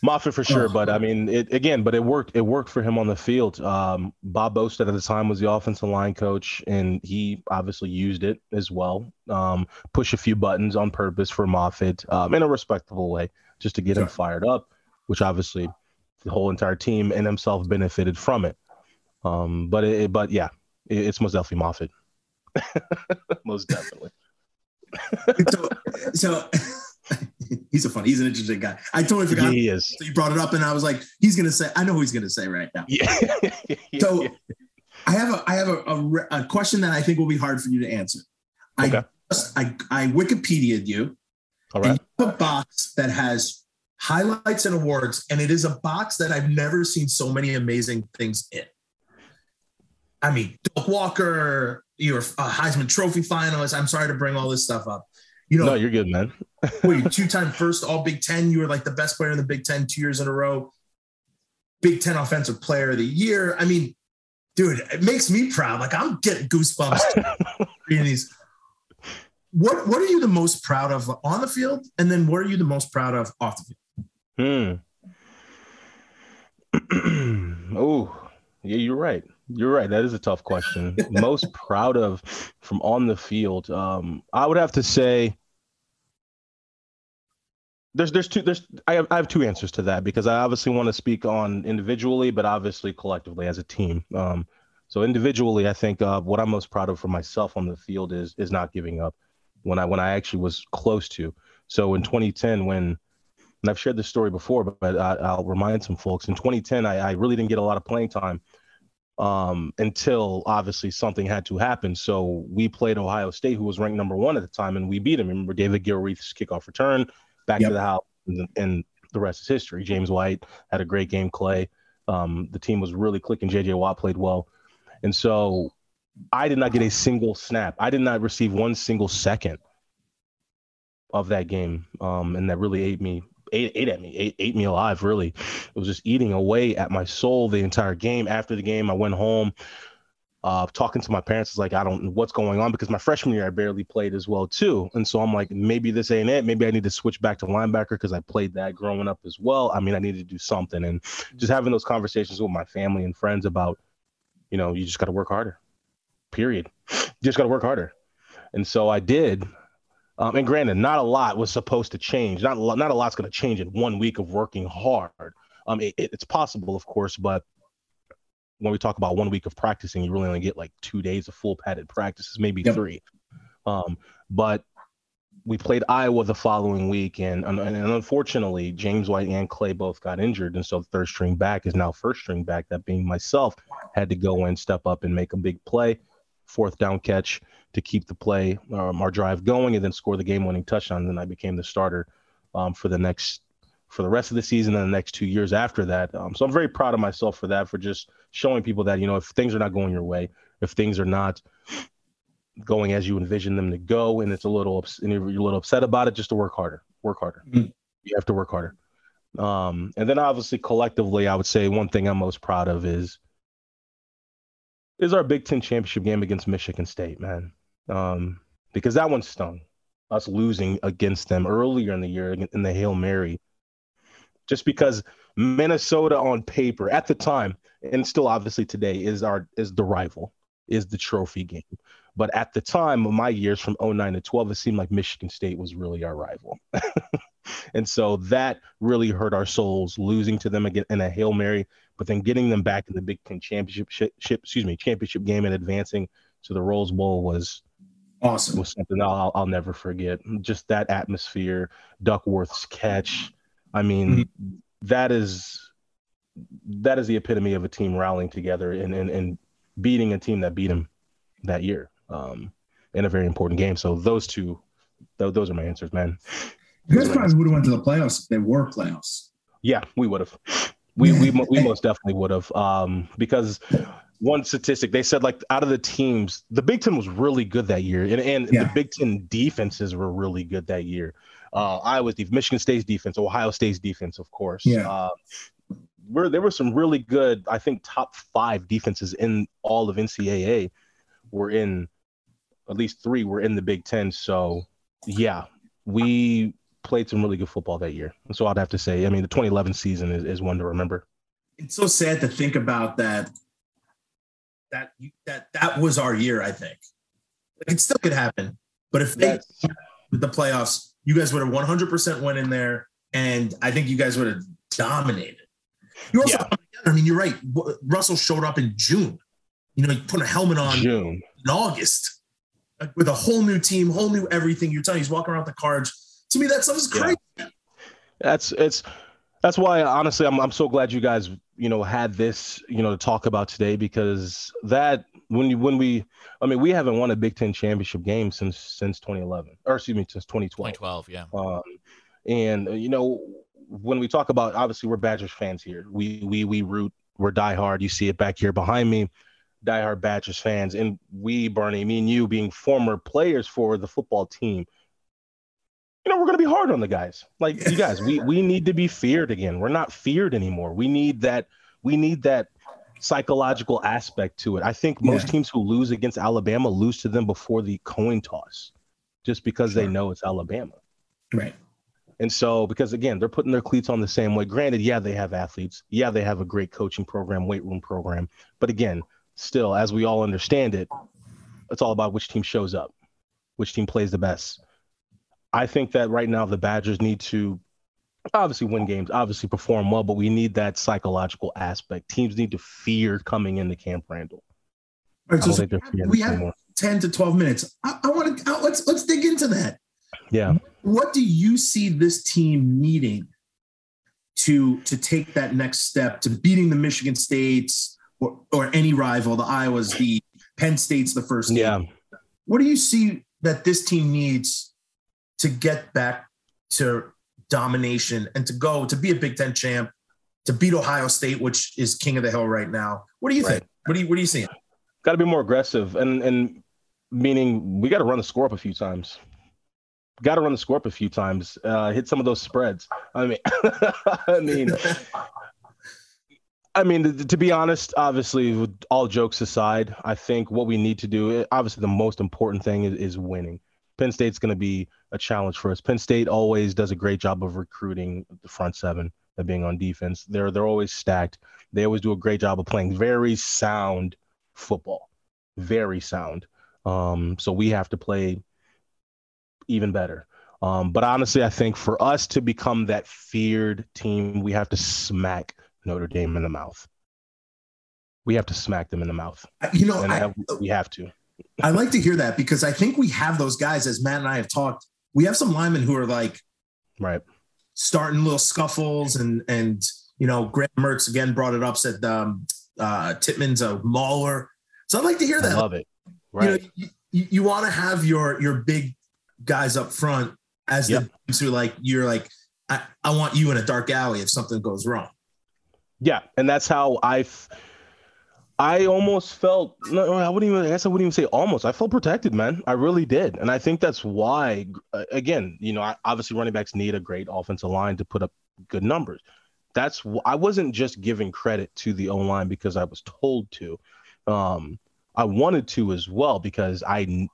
Moffitt for sure, Oh. but I mean, it again, but it worked. It worked for him on the field. Um, Bob Bostad at the time was the offensive line coach, and he obviously used it as well. Um, push a few buttons on purpose for Moffitt um, in a respectable way, just to get him fired up, which obviously the whole entire team and himself benefited from it. Um, but it, but yeah, it, it's most definitely Moffitt. most definitely. so, so he's a fun, he's an interesting guy. I totally Yeah, forgot he is. so you brought it up, and I was like, he's gonna say, I know who he's gonna say right now. Yeah. So I have a I have a, a, a question that I think will be hard for you to answer. Okay. I just, I I Wikipedia'd you, All and you have a box that has highlights and awards, and it is a box that I've never seen so many amazing things in. I mean, Doak Walker, you're a uh, Heisman Trophy finalist. I'm sorry to bring all this stuff up. You know, No, you're good, man. wait, two-time first All Big Ten. You were like the best player in the Big Ten two years in a row. Big Ten Offensive Player of the Year. I mean, dude, it makes me proud. Like I'm getting goosebumps reading these. What What are you the most proud of on the field, and then what are you the most proud of off the field? Hmm. oh, yeah, you're right. You're right. That is a tough question. Most proud of from on the field. Um, I would have to say there's there's two there's I have I have two answers to that because I obviously want to speak on individually, but obviously collectively as a team. Um, so individually, I think uh, what I'm most proud of for myself on the field is is not giving up when I when I actually was close to. So in 2010, when and I've shared this story before, but, I, I'll remind some folks. In 2010, I, I really didn't get a lot of playing time um, until obviously something had to happen. So we played Ohio State, who was ranked number one at the time, and we beat them. Remember David Gilreath's kickoff return back Yep. to the house, and, and the rest is history. James White had a great game. Clay, um, the team was really clicking. JJ Watt played well, and so I did not get a single snap. I did not receive one single second of that game, um, and that really ate me ate, ate at me, ate, ate me alive. Really, it was just eating away at my soul the entire game. After the game, I went home, uh, talking to my parents. It's like I don't know what's going on because my freshman year I barely played as well too, and so I'm like maybe this ain't it. Maybe I need to switch back to linebacker because I played that growing up as well. I mean, I needed to do something, and just having those conversations with my family and friends about, you know, you just got to work harder. Period. You just got to work harder, and so I did. Um, and granted, not a lot was supposed to change. Not a lot, not a lot's going to change in one week of working hard. Um, it, it- it's possible, of course, but when we talk about one week of practicing, you really only get like two days of full padded practices, maybe Yep. three. Um, but we played Iowa the following week, and, and, and unfortunately, James White and Clay both got injured, and so the third string back is now first string back. That being myself, had to go in, step up, and make a big play, fourth down catch to keep the play, um, our drive going, and then score the game-winning touchdown. And then I became the starter um, for the next for the rest of the season and the next two years after that. Um, so I'm very proud of myself for that, for just showing people that you know if things are not going your way, if things are not going as you envision them to go, and it's a little ups- and you're a little upset about it, just to work harder, work harder. Mhm. You have to work harder. Um, and then obviously collectively, I would say one thing I'm most proud of is is our Big Ten championship game against Michigan State, man. Um, because that one stung us losing against them earlier in the year in the Hail Mary. Just because Minnesota on paper at the time, and still obviously today, is our is the rival, is the trophy game. But at the time of my years from 09 to 12, it seemed like Michigan State was really our rival. and so that really hurt our souls losing to them again in a Hail Mary, but then getting them back in the Big Ten championship ship, ship, excuse me, championship game and advancing to the Rose Bowl was Awesome. was something I'll, I'll never forget. Just that atmosphere, Duckworth's catch. I mean, that is that is the epitome of a team rallying together and and, and beating a team that beat him that year um, in a very important game. So those two Th- those are my answers, man. You guys probably would have went to the playoffs if they were playoffs. Yeah, we would have. We we we most definitely would have. Um, because one statistic they said like out of the teams, the Big Ten was really good that year, and and Yeah. the Big Ten defenses were really good that year. Uh, Iowa's defense, Michigan State's defense, Ohio State's defense, of course. Yeah. Uh, where there were some really good, I think, top five defenses in all of NCAA were in at least three were in the Big Ten. So yeah, we played some really good football that year. All I'd have to say. I mean, the 2011 season is, is one to remember. It's so sad to think about that. That that that was our year. I think like, it still could happen, but if they That's- with the playoffs, you guys would have 100 percent went in there, and I think you guys would have dominated. You also, Yeah. I mean, you're right. Russell showed up in June. You know, he put a helmet on June. in August like, with a whole new team, whole new everything. You're telling he's walking around the cards. To me, that stuff is Yeah. crazy. That's it's that's why honestly I'm I'm so glad you guys you know had this you know to talk about today because that when you when we I mean we haven't won a Big Ten championship game since since 2011 or excuse me since 2012. 2012, yeah. Um, and uh, you know, when we talk about obviously we're Badgers fans here. We we we root. We're diehard. You see it back here behind me. Diehard Badgers fans, and we, Bernie, me and you, being former players for the football team. You know, we're gonna be hard on the guys. Like you guys, we we need to be feared again. We're not feared anymore. We need that. We need that psychological aspect to it. I think most Yeah. teams who lose against Alabama lose to them before the coin toss, just because they know it's Alabama. Right. And so, because again, they're putting their cleats on the same way. Granted, yeah, they have athletes. Yeah, they have a great coaching program, weight room program. But again, still, as we all understand it, it's all about which team shows up, which team plays the best. I think that right now the Badgers need to obviously win games, obviously perform well, but we need that psychological aspect. Teams need to fear coming into Camp Randall. All right. So, fearing we have anymore. 10 to 12 minutes. I, I want to let's let's dig into that. Yeah. What do you see this team needing to to take that next step to beating the Michigan States or, or any rival, the Iowas, the Penn State's the first game? Yeah. What do you see that this team needs to get back to domination and to go to be a Big Ten champ, to beat Ohio State, which is king of the hill right now? What do you think? What do you what do you see? got to be more aggressive and and meaning we got to run the score up a few times got to run the score up a few times uh hit some of those spreads i mean i mean i mean to, to be honest obviously with all jokes aside i think what we need to do obviously the most important thing is, is winning penn state's going to be a challenge for us penn state always does a great job of recruiting the front seven and being on defense they're they're always stacked they always do a great job of playing very sound football, very sound. Um, so we have to play even better. Um, but honestly, I think for us to become that feared team, we have to smack Notre Dame in the mouth. We have to smack them in the mouth, You know, I, have- we have to. I like to hear that because I think we have those guys, as Matt and I have talked. We have some linemen who are like Right. starting little scuffles, and and you know, Graham Mertz again brought it up. Said um, uh, Tippmann's a mauler, so I'd like to hear I that. love it. You Right. know, you, you, you want to have your your big guys up front as Yep. the who like you're like I, I want you in a dark alley if something goes wrong. Yeah, and that's how I. I almost felt. No, I wouldn't even. I guess I wouldn't even say almost. I felt protected, man. I really did, and I think that's why. uh, Again, you know, obviously running backs need a great offensive line to put up good numbers. That's. I wasn't just giving credit to the O line because I was told to. Um, I wanted to as well because I.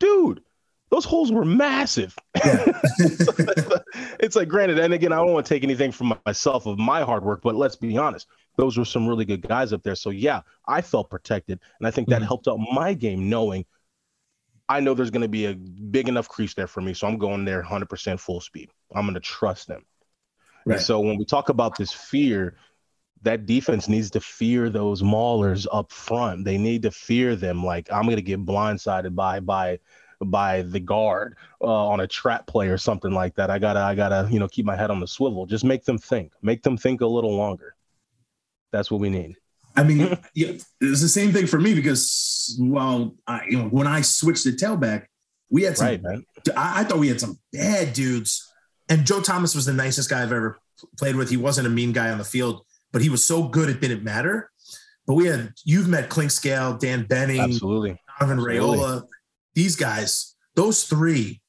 Dude, those holes were massive. it's like granted, and again, I don't want to take anything from myself of my hard work, but let's be honest, those were some really good guys up there. So yeah, I felt protected, and I think that Mhm. helped out my game, knowing I know there's going to be a big enough crease there for me, so I'm going there 100% full speed. I'm going to trust them. And so when we talk about this fear, that defense needs to fear those maulers up front. They need to fear them. Like I'm going to get blindsided by by by the guard uh, on a trap play or something like that. I gotta I gotta you know keep my head on the swivel. Just make them think. Make them think a little longer. That's what we need. I mean, yeah, it was the same thing for me because, well, I, you know, when I switched to tailback, We had some. Right, man. I, I thought we had some bad dudes, and Joe Thomas was the nicest guy I've ever played with. He wasn't a mean guy on the field, but he was so good it didn't matter. But we had you've met Clinkscale, Dan Buenning, Absolutely. Donovan Raiola. These guys, those three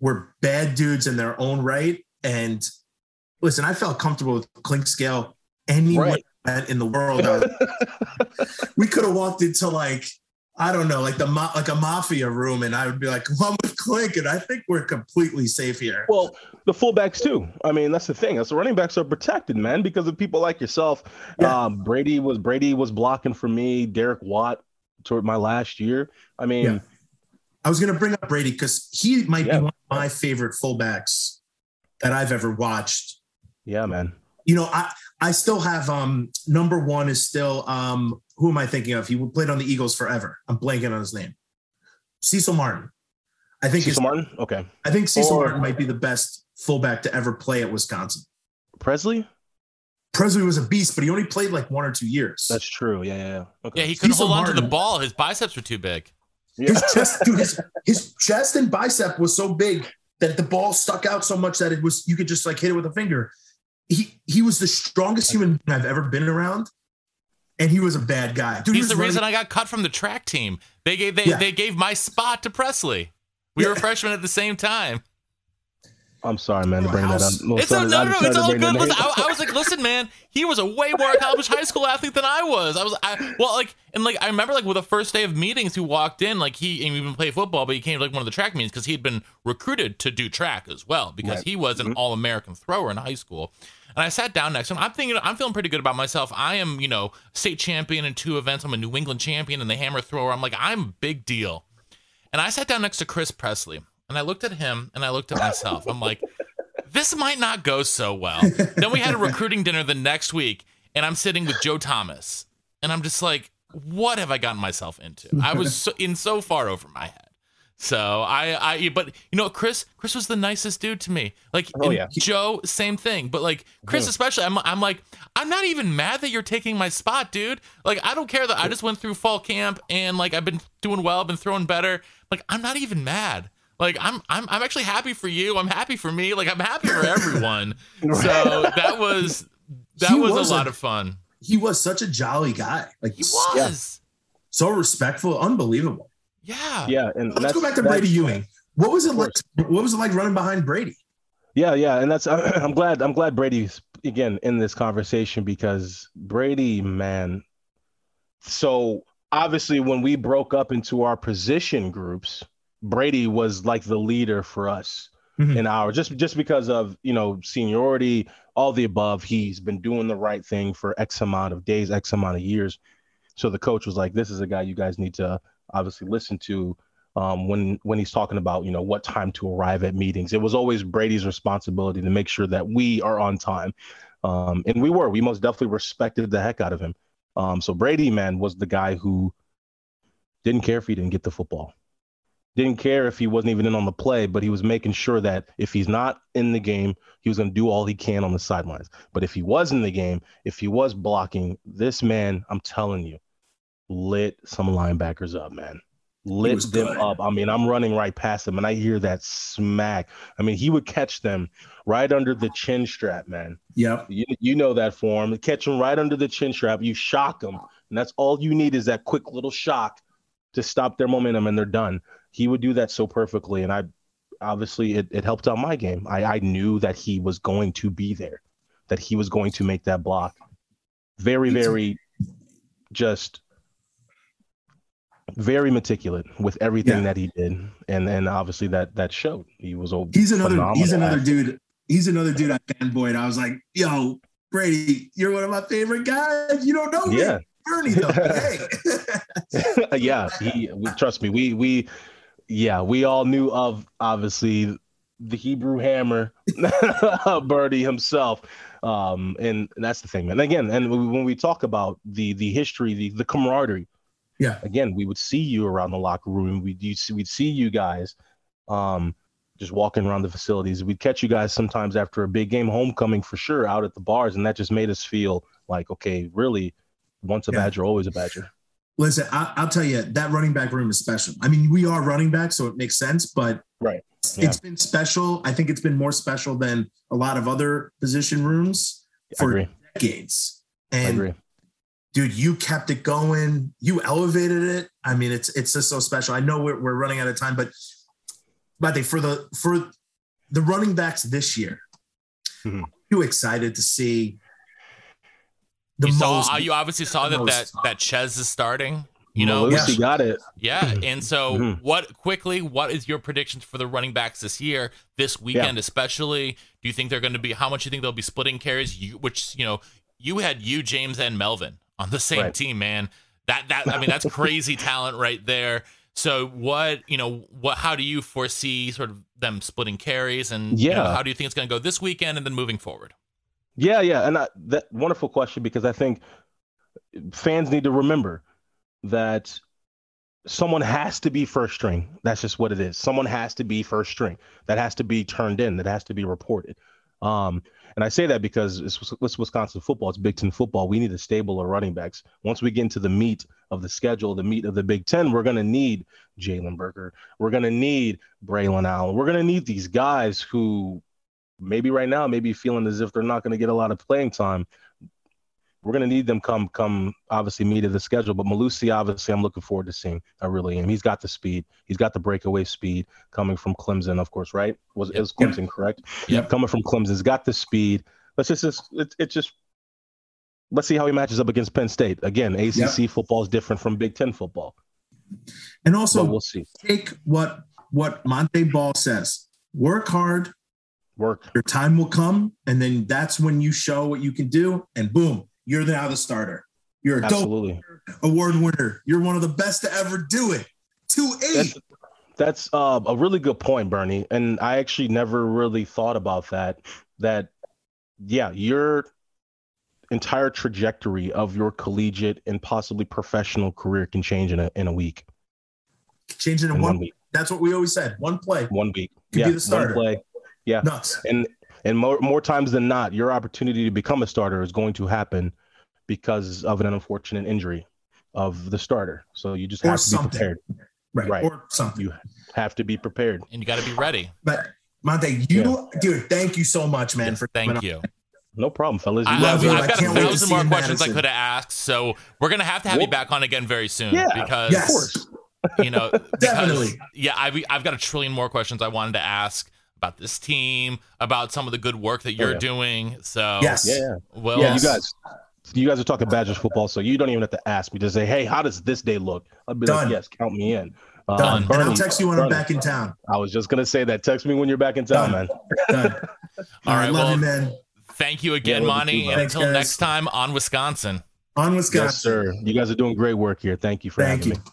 were bad dudes in their own right. And listen, I felt comfortable with Clinkscale anyone Right. in the world. We could have walked into like, I don't know, like the ma- like a mafia room, and I would be like, "Come with Clink," and I think we're completely safe here. Well, the fullbacks too. I mean, that's the thing. That's the running backs are protected, man, because of people like yourself. Yeah. Um, Brady was Brady was blocking for me. Derek Watt toward my last year. I mean, Yeah. I was going to bring up Brady because he might Yeah. be one of my favorite fullbacks that I've ever watched. yeah, man. You know, I I still have um number one is still um who am I thinking of? He played on the Eagles forever. I'm blanking on his name. Cecil Martin. I think Cecil Martin. Okay. I think Cecil Or- Martin might be the best fullback to ever play at Wisconsin. Pressley. Pressley was a beast, but he only played like one or two years. That's true. Yeah, yeah. yeah. Okay. Yeah, he couldn't Cecil hold on to the ball. His biceps were too big. Yeah. his chest, dude, his, his chest and bicep was so big that the ball stuck out so much that it was you could just like hit it with a finger. He he was the strongest human I've ever been around, and he was a bad guy. Dude, He's was the reason running- I got cut from the track team. They gave they, Yeah. they gave my spot to Pressley. We Yeah. were freshmen at the same time. I'm sorry, man, to bring that up. No, It's sorry, all, no, I no, it's all good. Listen. I, I was like, listen, man, he was a way more accomplished high school athlete than I was. I was, I, well, like, and like, I remember like with the first day of meetings, he walked in, like he and even played football, but he came to like one of the track meetings because he had been recruited to do track as well because Right. he was an mm-hmm. All American thrower in high school. And I sat down next to him. I'm thinking, I'm feeling pretty good about myself. I am, you know, state champion in two events. I'm a New England champion in the hammer thrower. I'm like, I'm a big deal. And I sat down next to Chris Pressley and I looked at him and I looked at myself. I'm like, this might not go so well. then we had a recruiting dinner the next week and I'm sitting with Joe Thomas and I'm just like, what have I gotten myself into? I was so, in so far over my head. So I, I, but you know, Chris, Chris was the nicest dude to me. Like, Oh, yeah. Joe, same thing. But like Chris, especially, I'm, I'm like, I'm not even mad that you're taking my spot, dude. Like, I don't care that I just went through fall camp and like I've been doing well, I've been throwing better. Like, I'm not even mad. Like, I'm, I'm, I'm actually happy for you. I'm happy for me. Like, I'm happy for everyone. So that was, that He was, was a lot a- of fun. he was such a jolly guy, like He was. so respectful, unbelievable. Yeah. yeah, and Let's that's- go back to Brady Ewing. What was it like? What was it like running behind Brady? Yeah, yeah, and that's I'm glad I'm glad Brady's again in this conversation because Brady, man. So obviously, when we broke up into our position groups, Brady was like the leader for us Mhm. in our just just because of you know seniority, all the above. He's been doing the right thing for X amount of days, X amount of years. So the coach was like, "This is a guy you guys need to obviously listen to." um, when when he's talking about you know what time to arrive at meetings. It was always Brady's responsibility to make sure that we are on time, um, and we were. We most definitely respected the heck out of him. Um, so Brady, man, was the guy who didn't care if he didn't get the football, didn't care if he wasn't even in on the play, but he was making sure that if he's not in the game, he was going to do all he can on the sidelines. But if he was in the game, if he was blocking, this man, I'm telling you, lit some linebackers up, man lit them good. up. I mean, I'm running right past them and I hear that smack. I mean, he would catch them right under the chin strap, man. Yep. You, you know that form. Catch them right under the chin strap. You shock them. And that's all you need is that quick little shock to stop their momentum and they're done. He would do that so perfectly. And I obviously it, it helped out my game. I, I knew that he was going to be there, that he was going to make that block. Very, very just very meticulous with everything Yeah. that he did. And and obviously that that showed. He was a He's another. He's another athlete. dude. He's another dude I fanboyed. I was like, "Yo, Brady, you're one of my favorite guys. You don't know me, Yeah. Bernie though. hey, yeah, he we, trust me. We we yeah, we all knew of obviously the Hebrew hammer, Bernie himself. Um, and, and that's the thing, man. Again, and when we talk about the the history, the the camaraderie, Yeah. Again, we would see you around the locker room. We'd you see, we'd see you guys, um, just walking around the facilities. We'd catch you guys sometimes after a big game, homecoming for sure, out at the bars, and that just made us feel like, okay, really, once a Yeah. Badger, always a Badger. Listen, I, will tell you that running back room is special. I mean, we are running back, so it makes sense. But right, yeah. it's been special. I think it's been more special than a lot of other position rooms for decades. And dude, you kept it going. You elevated it. I mean, it's it's just so special. I know we're, we're running out of time, but but they for the for the running backs this year, mm-hmm. you excited to see the you most, saw you obviously saw that that that Chez is starting. You know, Lucy got it. Yeah, and so mm-hmm. what quickly? What is your predictions for the running backs this year, this weekend, yeah. especially? Do you think they're going to be? How much do you think they'll be splitting carries? You, which you know, you had you, James, and Melvin on the same right. team, man. That that I mean, that's crazy talent right there. So what you know, what how do you foresee sort of them splitting carries, and yeah, you know, how do you think it's going to go this weekend and then moving forward? Yeah, yeah, and I, that wonderful question because I think fans need to remember that someone has to be first string. That's just what it is. Someone has to be first string. That has to be turned in. That has to be reported. Um, and I say that because it's, it's Wisconsin football. It's Big Ten football. We need a stable of running backs. Once we get into the meat of the schedule, the meat of the Big Ten, we're going to need Jalen Berger. We're going to need Braylon Allen. We're going to need these guys who maybe right now, maybe feeling as if they're not going to get a lot of playing time. We're going to need them come come obviously meet of the schedule. But Mellusi, obviously, I'm looking forward to seeing. I really am. He's got the speed. He's got the breakaway speed coming from Clemson, of course, right? Was yep. is Clemson correct? Yeah. Coming from Clemson, he's got the speed. Let's just it's it, it just let's see how he matches up against Penn State. Again, ACC yep. football is different from Big Ten football. And also, but we'll see. Take what what Montee Ball says: work hard, Work. Your time will come, and then that's when you show what you can do, and boom, you're now the starter. You're a Absolutely. award winner. You're one of the best to ever do it. Two eight. That's, that's uh, a really good point, Bernie. And I actually never really thought about that. That, yeah, your entire trajectory of your collegiate and possibly professional career can change in a in a week. Change in, in one, one, week. That's what we always said. One play. One week. Could yeah, be the starter. One play yeah. Nuts. And and more more times than not, your opportunity to become a starter is going to happen because of an unfortunate injury of the starter. So you just have to something. be prepared. Right. right. Or something. You have to be prepared. And you got to be ready. But Montee, you yeah. dude, thank you so much, man. Yes, for thank you. No problem, fellas. I, have, I've got a thousand more questions Madison. I could have asked, so we're gonna have to have you back on again very soon. Yeah, because yes. you know, definitely. Yeah, I've I've got a trillion more questions I wanted to ask about this team, about some of the good work that you're oh, yeah. doing. So yes, yeah, well, yeah, you guys. You guys are talking Badgers football, so you don't even have to ask me to say, "Hey, how does this day look?" I'll be Done. like, "Yes, count me in." Uh, Done. Bernie, and I'll text you when Bernie. I'm back in town. I was just gonna say that. Text me when you're back in town, Done. man. Done. All right, love well, you, man. Thank you again, yeah, Montee. And until guys. next time on Wisconsin. On Wisconsin, yes, sir. You guys are doing great work here. Thank you for Thank having you.